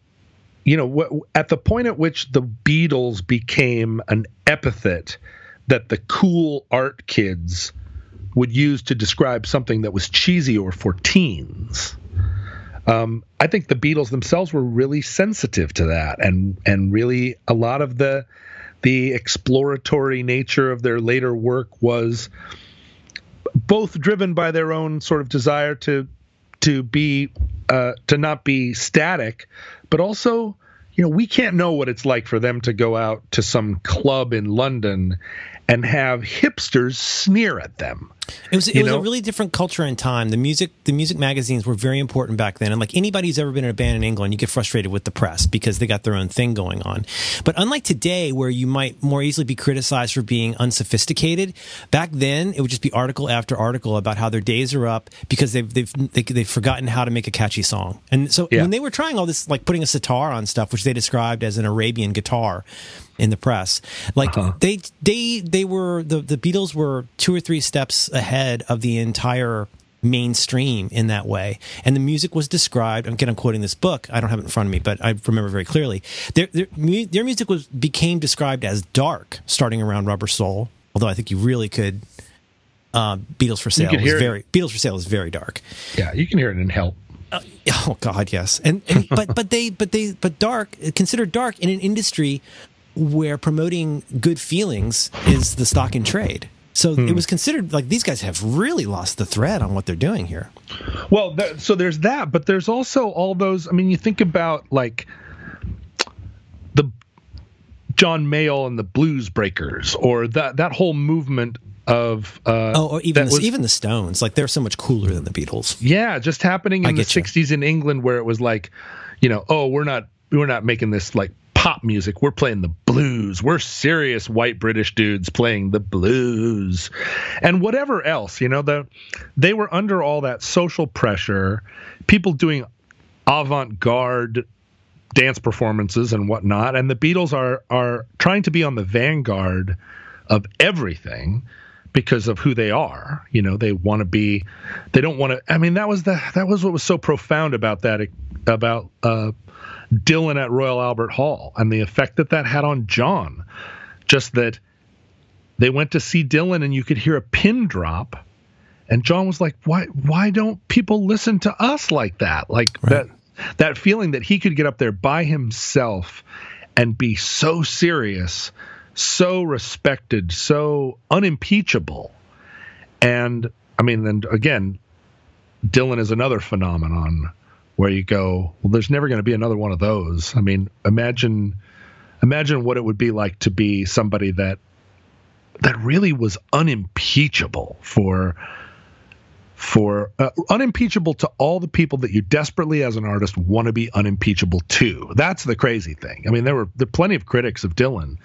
you know at the point at which the beatles became an epithet that the cool art kids would use to describe something that was cheesy or for teens. Um, I think the Beatles themselves were really sensitive to that, and and really a lot of the the exploratory nature of their later work was both driven by their own sort of desire to to be uh, to not be static, but also you know we can't know what it's like for them to go out to some club in London and have hipsters sneer at them It was it was know? a really different culture and time. The music the music magazines were very important back then. And like anybody who's ever been in a band in England, you get frustrated with the press because they got their own thing going on. But unlike today, where you might more easily be criticized for being unsophisticated, back then it would just be article after article about how their days are up because they've they've they, have they have forgotten how to make a catchy song. And so yeah. when they were trying all this, like putting a sitar on stuff, which they described as an Arabian guitar, in the press. Like uh-huh. they they they were the the Beatles were two or three steps ahead of the entire mainstream in that way. And the music was described. Again, I'm quoting this book. I don't have it in front of me, but I remember very clearly. Their their, their music was became described as dark, starting around Rubber Soul. Although I think you really could. Uh, Beatles for Sale is very it. Beatles for Sale is very dark. Yeah, you can hear it in Help. Uh, oh God, yes, and, and but but they but they but dark considered dark in an industry where promoting good feelings is the stock in trade. So hmm. it was considered like these guys have really lost the thread on what they're doing here. Well, th- so there's that, but there's also all those. I mean, you think about like the John Mayall and the Blues Breakers, or that that whole movement of uh, oh, or even the, was, even the Stones. Like they're so much cooler than the Beatles. Yeah, just happening in the '60s in England, where it was like, you know, oh, we're not we're not making this like pop music. We're playing the blues. We're serious white British dudes playing the blues. And whatever else, you know, the they were under all that social pressure, people doing avant-garde dance performances and whatnot. And the Beatles are are trying to be on the vanguard of everything because of who they are. You know, they want to be they don't want to I mean that was the that was what was so profound about that about uh Dylan at Royal Albert Hall and the effect that that had on John. Just that they went to see Dylan and you could hear a pin drop. And John was like, "Why? Why don't people listen to us like that? Like right. that, that feeling that he could get up there by himself and be so serious, so respected, so unimpeachable." And I mean, then again, Dylan is another phenomenon where you go, well, there's never going to be another one of those. I mean, imagine imagine what it would be like to be somebody that that really was unimpeachable for for uh, unimpeachable to all the people that you desperately as an artist want to be unimpeachable to. That's the crazy thing. I mean, there were there plenty of critics of Dylan,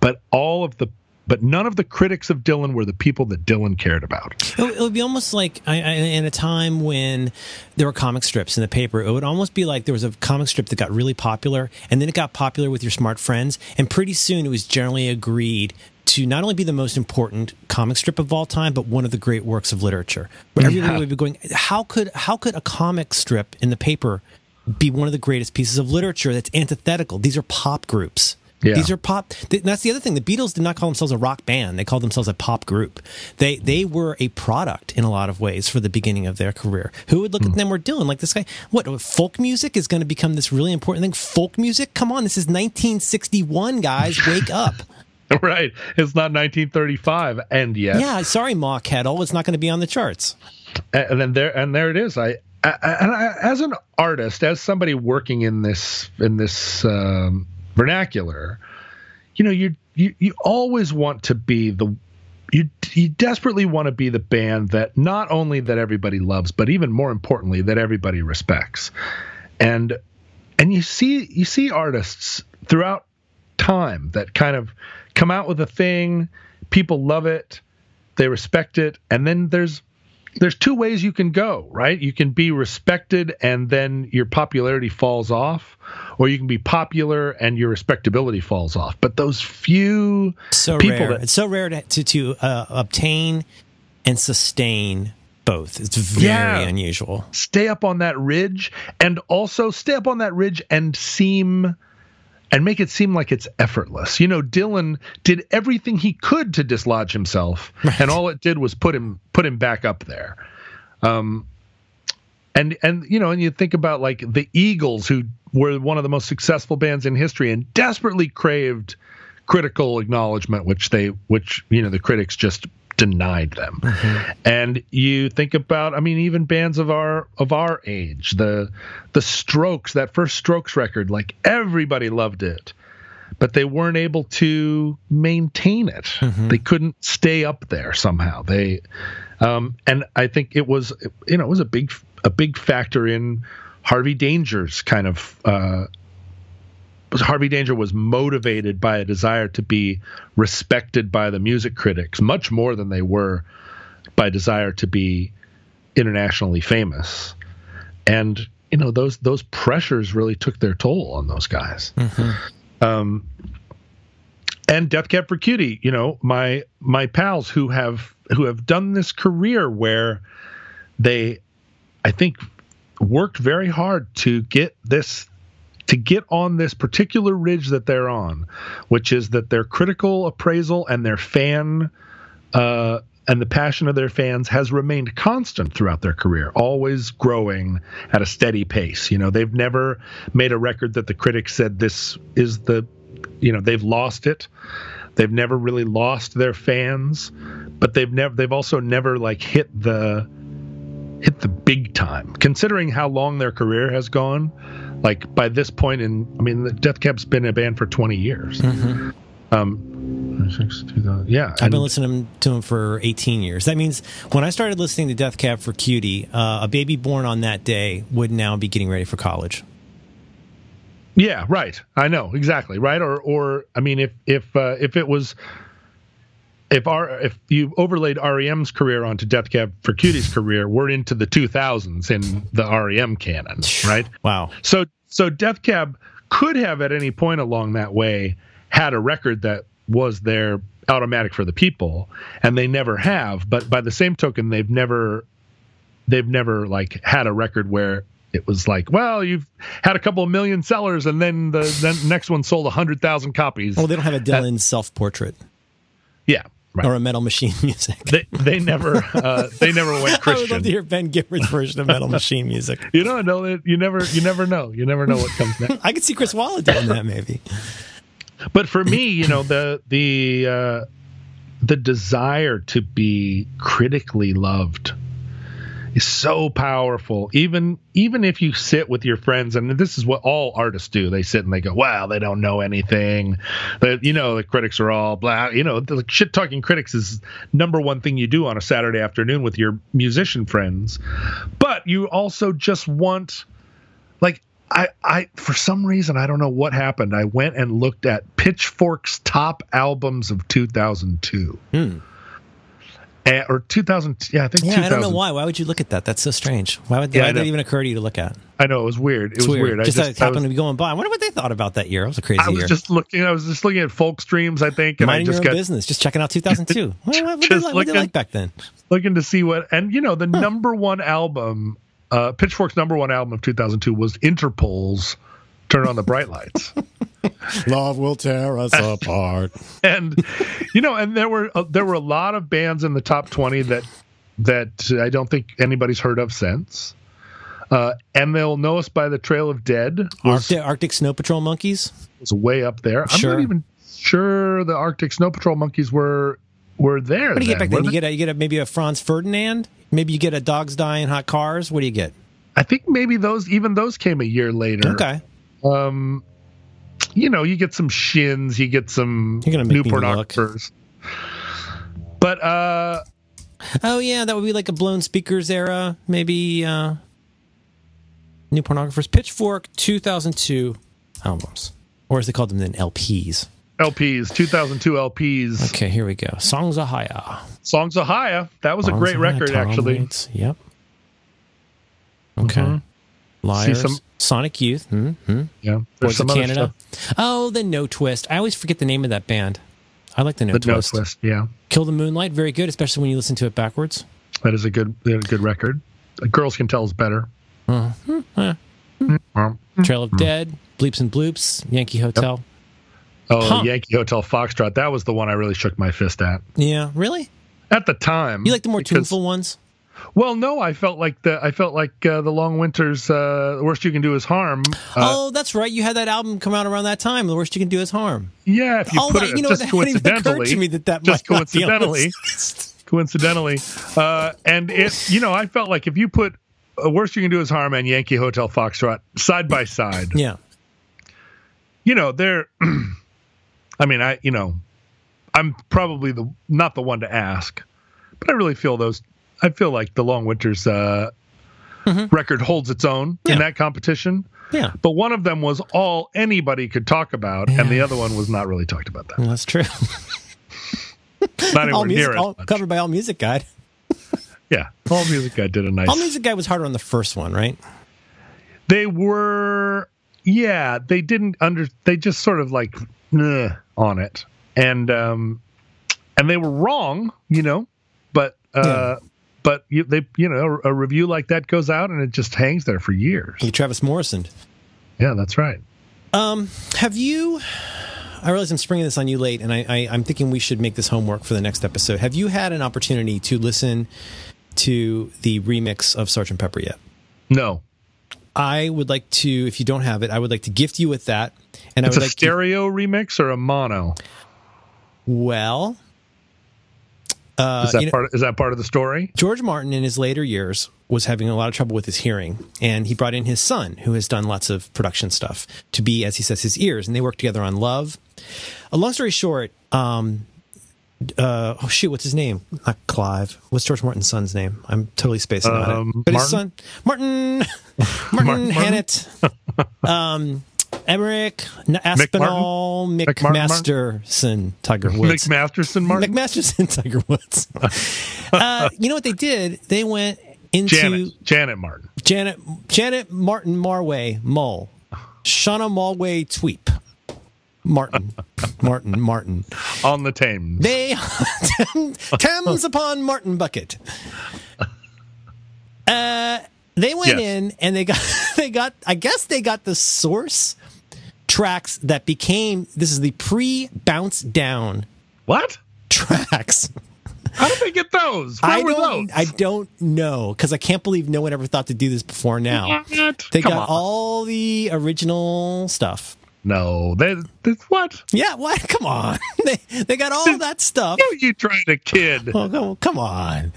but all of the but none of the critics of Dylan were the people that Dylan cared about. It would be almost like I, I, in a time when there were comic strips in the paper. It would almost be like there was a comic strip that got really popular, and then it got popular with your smart friends, and pretty soon it was generally agreed to not only be the most important comic strip of all time, but one of the great works of literature. Where everybody yeah. would be going, how could how could a comic strip in the paper be one of the greatest pieces of literature that's antithetical? These are pop groups. Yeah. These are pop. That's the other thing. The Beatles did not call themselves a rock band. They called themselves a pop group. They they were a product in a lot of ways for the beginning of their career. Who would look mm. at hmm. them? We're doing like this guy. What folk music is going to become this really important thing? Folk music? Come on, this is 1961, guys. Wake up. right. It's not 1935, and yet. Yeah. Sorry, Ma Kettle. It's not going to be on the charts. And then there and there it is. I and as an artist, as somebody working in this in this um, vernacular, you know, you you you always want to be the you you desperately want to be the band that not only that everybody loves, but even more importantly that everybody respects. And and you see you see artists throughout time that kind of come out with a thing, people love it, they respect it, and then there's there's two ways you can go, right? You can be respected and then your popularity falls off, or you can be popular and your respectability falls off. But those few so people rare. That, it's so rare to to, to uh, obtain and sustain both. It's very yeah, unusual. Stay up on that ridge and also stay up on that ridge and seem and make it seem like it's effortless. You know, Dylan did everything he could to dislodge himself, right. and all it did was put him put him back up there. Um, and and you know, and you think about like the Eagles, who were one of the most successful bands in history, and desperately craved critical acknowledgement, which they which you know the critics just denied them. Mm-hmm. And you think about, I mean, even bands of our of our age, the the Strokes, that first Strokes record, like everybody loved it, but they weren't able to maintain it. Mm-hmm. They couldn't stay up there somehow. They Um, and I think it was, you know, it was a big, a big factor in Harvey Danger's kind of. Uh, Harvey Danger was motivated by a desire to be respected by the music critics much more than they were by desire to be internationally famous. And you know those those pressures really took their toll on those guys. Mm-hmm. Um, and Death Cab for Cutie, you know, my my pals who have who have done this career where they, I think, worked very hard to get this to get on this particular ridge that they're on, which is that their critical appraisal and their fan uh, and the passion of their fans has remained constant throughout their career, always growing at a steady pace. You know, they've never made a record that the critics said this is the, you know, they've lost it. They've never really lost their fans, but they've never they've also never like hit the hit the big time. Considering how long their career has gone, like by this point in, I mean, the Death Cab's been a band for 20 years. Mm-hmm. Um, yeah, I've been listening to him for 18 years. That means when I started listening to Death Cab for Cutie, uh, a baby born on that day would now be getting ready for college. Yeah, right. I know exactly right. Or, or I mean, if if uh, if it was if our if you overlaid REM's career onto Death Cab for Cutie's career, we're into the 2000s in the REM canon, right? Wow. So so Death Cab could have at any point along that way had a record that was their automatic for the people, and they never have. But by the same token, they've never they've never like had a record where it was like, well, you've had a couple of million sellers, and then the then next one sold a hundred thousand copies. Oh, they don't have a Dylan self portrait. Yeah, Right. or a Metal Machine music. They they never uh, they never went Christian. I would love to hear Ben Gibbard's version of Metal Machine music. You don't know that you never you never know you never know what comes next. I could see Chris Walla doing that maybe. But for me, you know the the uh, the desire to be critically loved is so powerful. Even even if you sit with your friends, and this is what all artists do, they sit and they go, "Wow, they don't know anything." That you know, the critics are all blah. You know, the shit talking critics is number one thing you do on a Saturday afternoon with your musician friends. But you also just want, like, I, I for some reason I don't know what happened. I went and looked at Pitchfork's top albums of 2002. Hmm or 2000 yeah i think yeah i don't know why. Why would you look at that? That's so strange. Why would, yeah, why did that even occur to you to look at? I know it was weird. It it's was weird, weird. just, just happened was, to be going by. I wonder what they thought about that year. It was a crazy I was year. just looking i was just looking at folk streams i think and Minding i just your got business just checking out 2002 what, what, did, like, what did like back then? looking to see what and you know the huh. number one album uh pitchfork's number one album of 2002 was interpol's turn on the bright lights Love will tear us apart. And you know, and there were uh, there were a lot of bands in the top twenty that that I don't think anybody's heard of since. Uh, and they'll know us by the Trail of Dead. Was, Arctic, Arctic Snow Patrol Monkeys was way up there. I'm not even sure the Arctic Snow Patrol Monkeys were were there. What do you then, get back then? You get a, you get a, maybe a Franz Ferdinand. Maybe you get a Dogs Die in Hot Cars. What do you get? I think maybe those even those came a year later. Okay. Um, you know, you get some shins, you get some Newport Octopus. But uh Oh yeah, that would be like a blown speakers era, maybe uh New Pornographers Pitchfork 2002 albums. Or as they called them then LPs. LPs, 2002 LPs. Okay, here we go. Songs: Ohia. Songs of Haya. That was Songs a great record, actually. Waits. Yep. Okay. Mm-hmm. Liars, some, Sonic Youth, mm-hmm. yeah, Boards of Canada. Oh, the Notwist. I always forget the name of that band. I like the No the Twist. Notwist, yeah. Kill the Moonlight, very good, especially when you listen to it backwards. That is a good, a good record. Girls Can Tell is better. Uh-huh. Mm-hmm. Trail of Dead, Bleeps and Bloops, Yankee Hotel. Yep. Oh, huh. Yankee Hotel Foxtrot. That was the one I really shook my fist at. Yeah, really? At the time. You like the more tuneful ones? Well, no, I felt like the I felt like uh, the Long Winters. Uh, the worst you can do is harm. Uh, oh, that's right. You had that album come out around that time. The worst you can do is harm. Yeah, if you oh, put that, it you know, just coincidentally, to me that that just coincidentally, coincidentally, uh, and it. You know, I felt like if you put uh, worst you can do is harm and Yankee Hotel Foxtrot side by side. Yeah. You know, they're. I mean, I you know, I'm probably the not the one to ask, but I really feel those I feel like the Long Winters uh, mm-hmm. record holds its own yeah. in that competition. Yeah. But one of them was all anybody could talk about, yeah. and the other one was not really talked about that. Well, that's true. not anywhere music, near all, covered by All Music Guide. yeah, All Music Guide did a nice. All Music Guide was harder on the first one, right? They were, yeah. They didn't under. They just sort of like on it, and um, and they were wrong, you know. But uh, yeah but you, they, you know, a review like that goes out and it just hangs there for years. Like Travis Morrison. Yeah, that's right. Um, have you? I realize I'm springing this on you late, and I, I, I'm thinking we should make this homework for the next episode. Have you had an opportunity to listen to the remix of Sergeant Pepper yet? No. I would like to, if you don't have it, I would like to gift you with that. And it's I would a like stereo to, remix or a mono. Well, uh, is that know, part? Of, is that part of the story? George Martin, in his later years, was having a lot of trouble with his hearing, and he brought in his son, who has done lots of production stuff, to be, as he says, his ears, and they worked together on Love. A long story short, um, uh, oh shoot, what's his name? Not Clive. What's George Martin's son's name? I'm totally spacing um, on it. But Martin? his son, Martin, Martin, Martin Hannett. um, Emerick, Aspinall, McMasterson, Tiger Woods. McMasterson, Martin? McMasterson, Tiger Woods. uh, you know what they did? They went into Janet, Janet Martin. Janet, Janet Martin Marway Mull. Shauna Malway Tweep. Martin, Martin, Martin. On the Thames. They, Thames upon Martin Bucket. Uh, they went yes. in and they got, they got, I guess they got the source tracks that became this is the pre bounce down what tracks how did they get those Where I don't, those? I don't know because I can't believe no one ever thought to do this before now. What? They Come got on. all the original stuff. No, they, they what? Yeah, what? Come on, they they got all that stuff. You, you trying to kid? Oh, come on.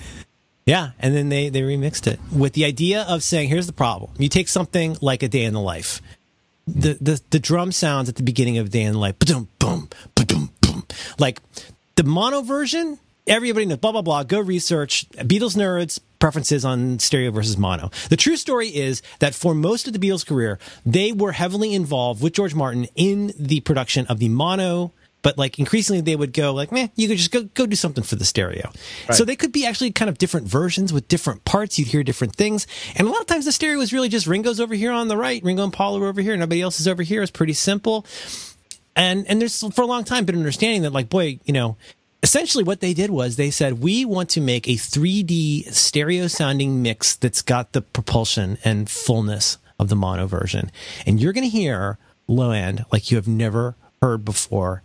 Yeah, and then they they remixed it with the idea of saying, "Here's the problem: you take something like a day in the life, the the the drum sounds at the beginning of the Life, boom, boom, boom, boom. Like the mono version, everybody knows. Blah blah blah. Go research Beatles nerds preferences on stereo versus mono. The true story is that for most of the Beatles' career, they were heavily involved with George Martin in the production of the mono but like increasingly they would go like, man, you could just go go do something for the stereo. Right. So they could be actually kind of different versions with different parts. You'd hear different things, and a lot of times the stereo was really just Ringo's over here on the right, Ringo and Paul are over here, nobody else is over here. It's pretty simple. And and there's for a long time been understanding that like, boy, you know, essentially what they did was they said we want to make a 3D stereo sounding mix that's got the propulsion and fullness of the mono version, and you're going to hear low end like you have never heard before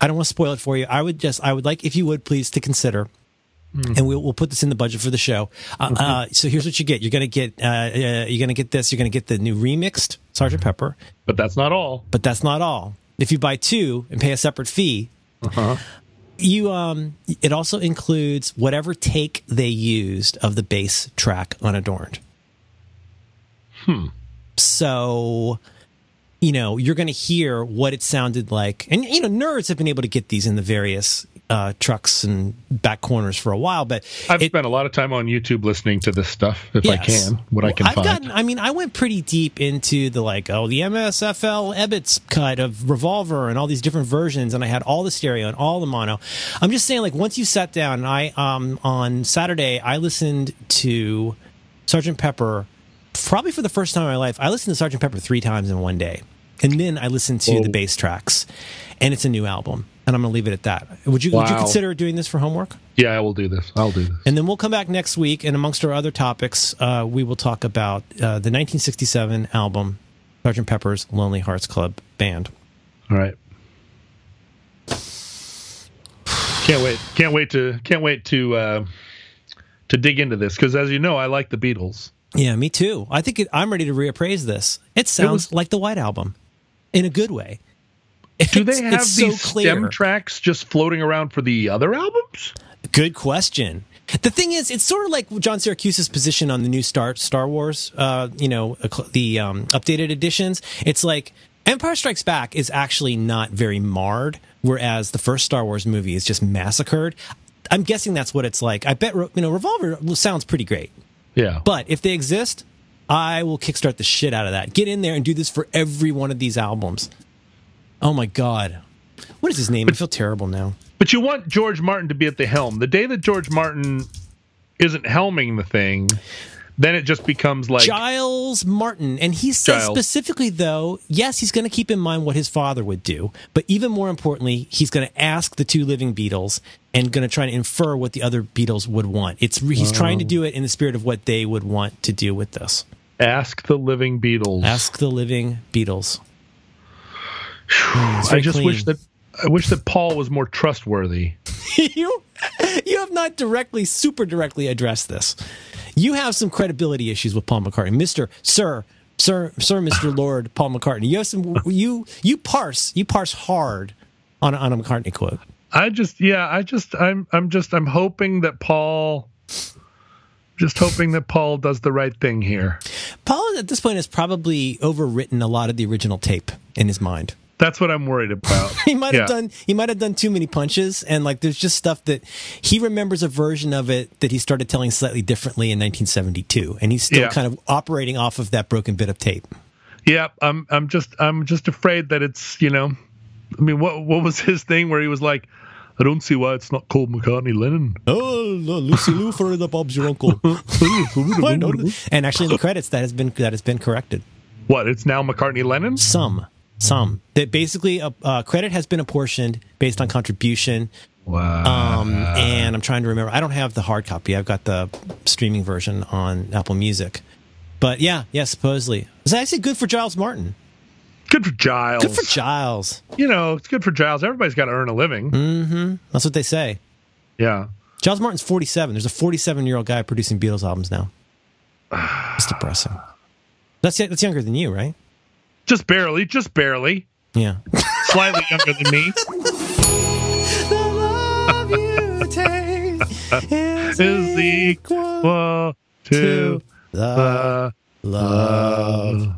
I don't want to spoil it for you. I would just, I would like, if you would please, to consider. Mm. And we'll, we'll put this in the budget for the show. Uh, mm-hmm. uh, so here's what you get. You're going to get, uh, uh, you're going to get this. You're going to get the new remixed Sergeant Pepper. But that's not all. But that's not all. If you buy two and pay a separate fee, uh-huh. you um, it also includes whatever take they used of the bass track unadorned. Hmm. So you know, you're going to hear what it sounded like. And, you know, nerds have been able to get these in the various uh, trucks and back corners for a while, but I've it, spent a lot of time on YouTube listening to this stuff if yes. I can, what well, I can I've find. Gotten, I mean, I went pretty deep into the like, oh, the MSFL Ebbets cut of Revolver and all these different versions, and I had all the stereo and all the mono. I'm just saying, like, once you sat down, and I um on Saturday I listened to Sergeant Pepper probably for the first time in my life. I listened to Sergeant Pepper three times in one day and then I listened to Whoa. the bass tracks, and it's a new album. And I'm going to leave it at that. Would you wow. would you consider doing this for homework? Yeah, I will do this. I'll do this. And then we'll come back next week, and amongst our other topics, uh, we will talk about uh, the 1967 album, Sgt. Pepper's Lonely Hearts Club Band. All right. Can't wait! Can't wait to can't wait to uh, to dig into this because, as you know, I like the Beatles. Yeah, me too. I think it, I'm ready to reappraise this. It sounds it was, like the White Album in a good way. Do they have these so stem tracks just floating around for the other albums? Good question. The thing is, it's sort of like John Siracusa's position on the new Star Star Wars, uh, you know, the um, updated editions. It's like Empire Strikes Back is actually not very marred, whereas the first Star Wars movie is just massacred. I'm guessing that's what it's like. I bet you know Revolver sounds pretty great. Yeah. But if they exist, I will kickstart the shit out of that. Get in there and do this for every one of these albums. Oh my god. What is his name? I feel terrible now. But you want George Martin to be at the helm. The day that George Martin isn't helming the thing, then it just becomes like Giles Martin. And he says Giles. specifically, though, yes, he's going to keep in mind what his father would do, but even more importantly, he's going to ask the two living Beatles and going to try to infer what the other Beatles would want. It's he's trying to oh. do it in the spirit of what they would want to do with this. Ask the living Beatles. Ask the living Beatles. I just wish that I wish that Paul was more trustworthy. you you have not directly, super directly addressed this. You have some credibility issues with Paul McCartney, Mister Sir, Sir, Sir, Mister Lord Paul McCartney. You have some. You you parse you parse hard on a, on a McCartney quote. I just yeah, I just I'm I'm just I'm hoping that Paul just hoping that Paul does the right thing here. Paul at this point has probably overwritten a lot of the original tape in his mind. That's what I'm worried about. he might have Yeah. done he might have done too many punches and like there's just stuff that he remembers a version of it that he started telling slightly differently in 1972 and he's still Yeah. kind of operating off of that broken bit of tape. Yeah, I'm I'm just I'm just afraid that it's, you know, I mean what what was his thing where he was like I don't see why it's not called McCartney Lennon. Oh, Lucy Lou for the Bob's your uncle. and actually, in the credits, that has been that has been corrected. What? It's now McCartney Lennon? Some, some that basically a uh, credit has been apportioned based on contribution. Wow. Um, and I'm trying to remember. I don't have the hard copy. I've got the streaming version on Apple Music. But yeah, yeah, supposedly it's actually good for Giles Martin. Good for Giles. Good for Giles. you know, it's good for Giles. Everybody's got to earn a living. Mm-hmm. That's what they say. Yeah. Giles Martin's 47. There's a 47 year old guy producing Beatles albums now. It's depressing. That's that's younger than you, right? Just barely, just barely. Yeah. Slightly younger than me. The love you take is, Is equal to the the love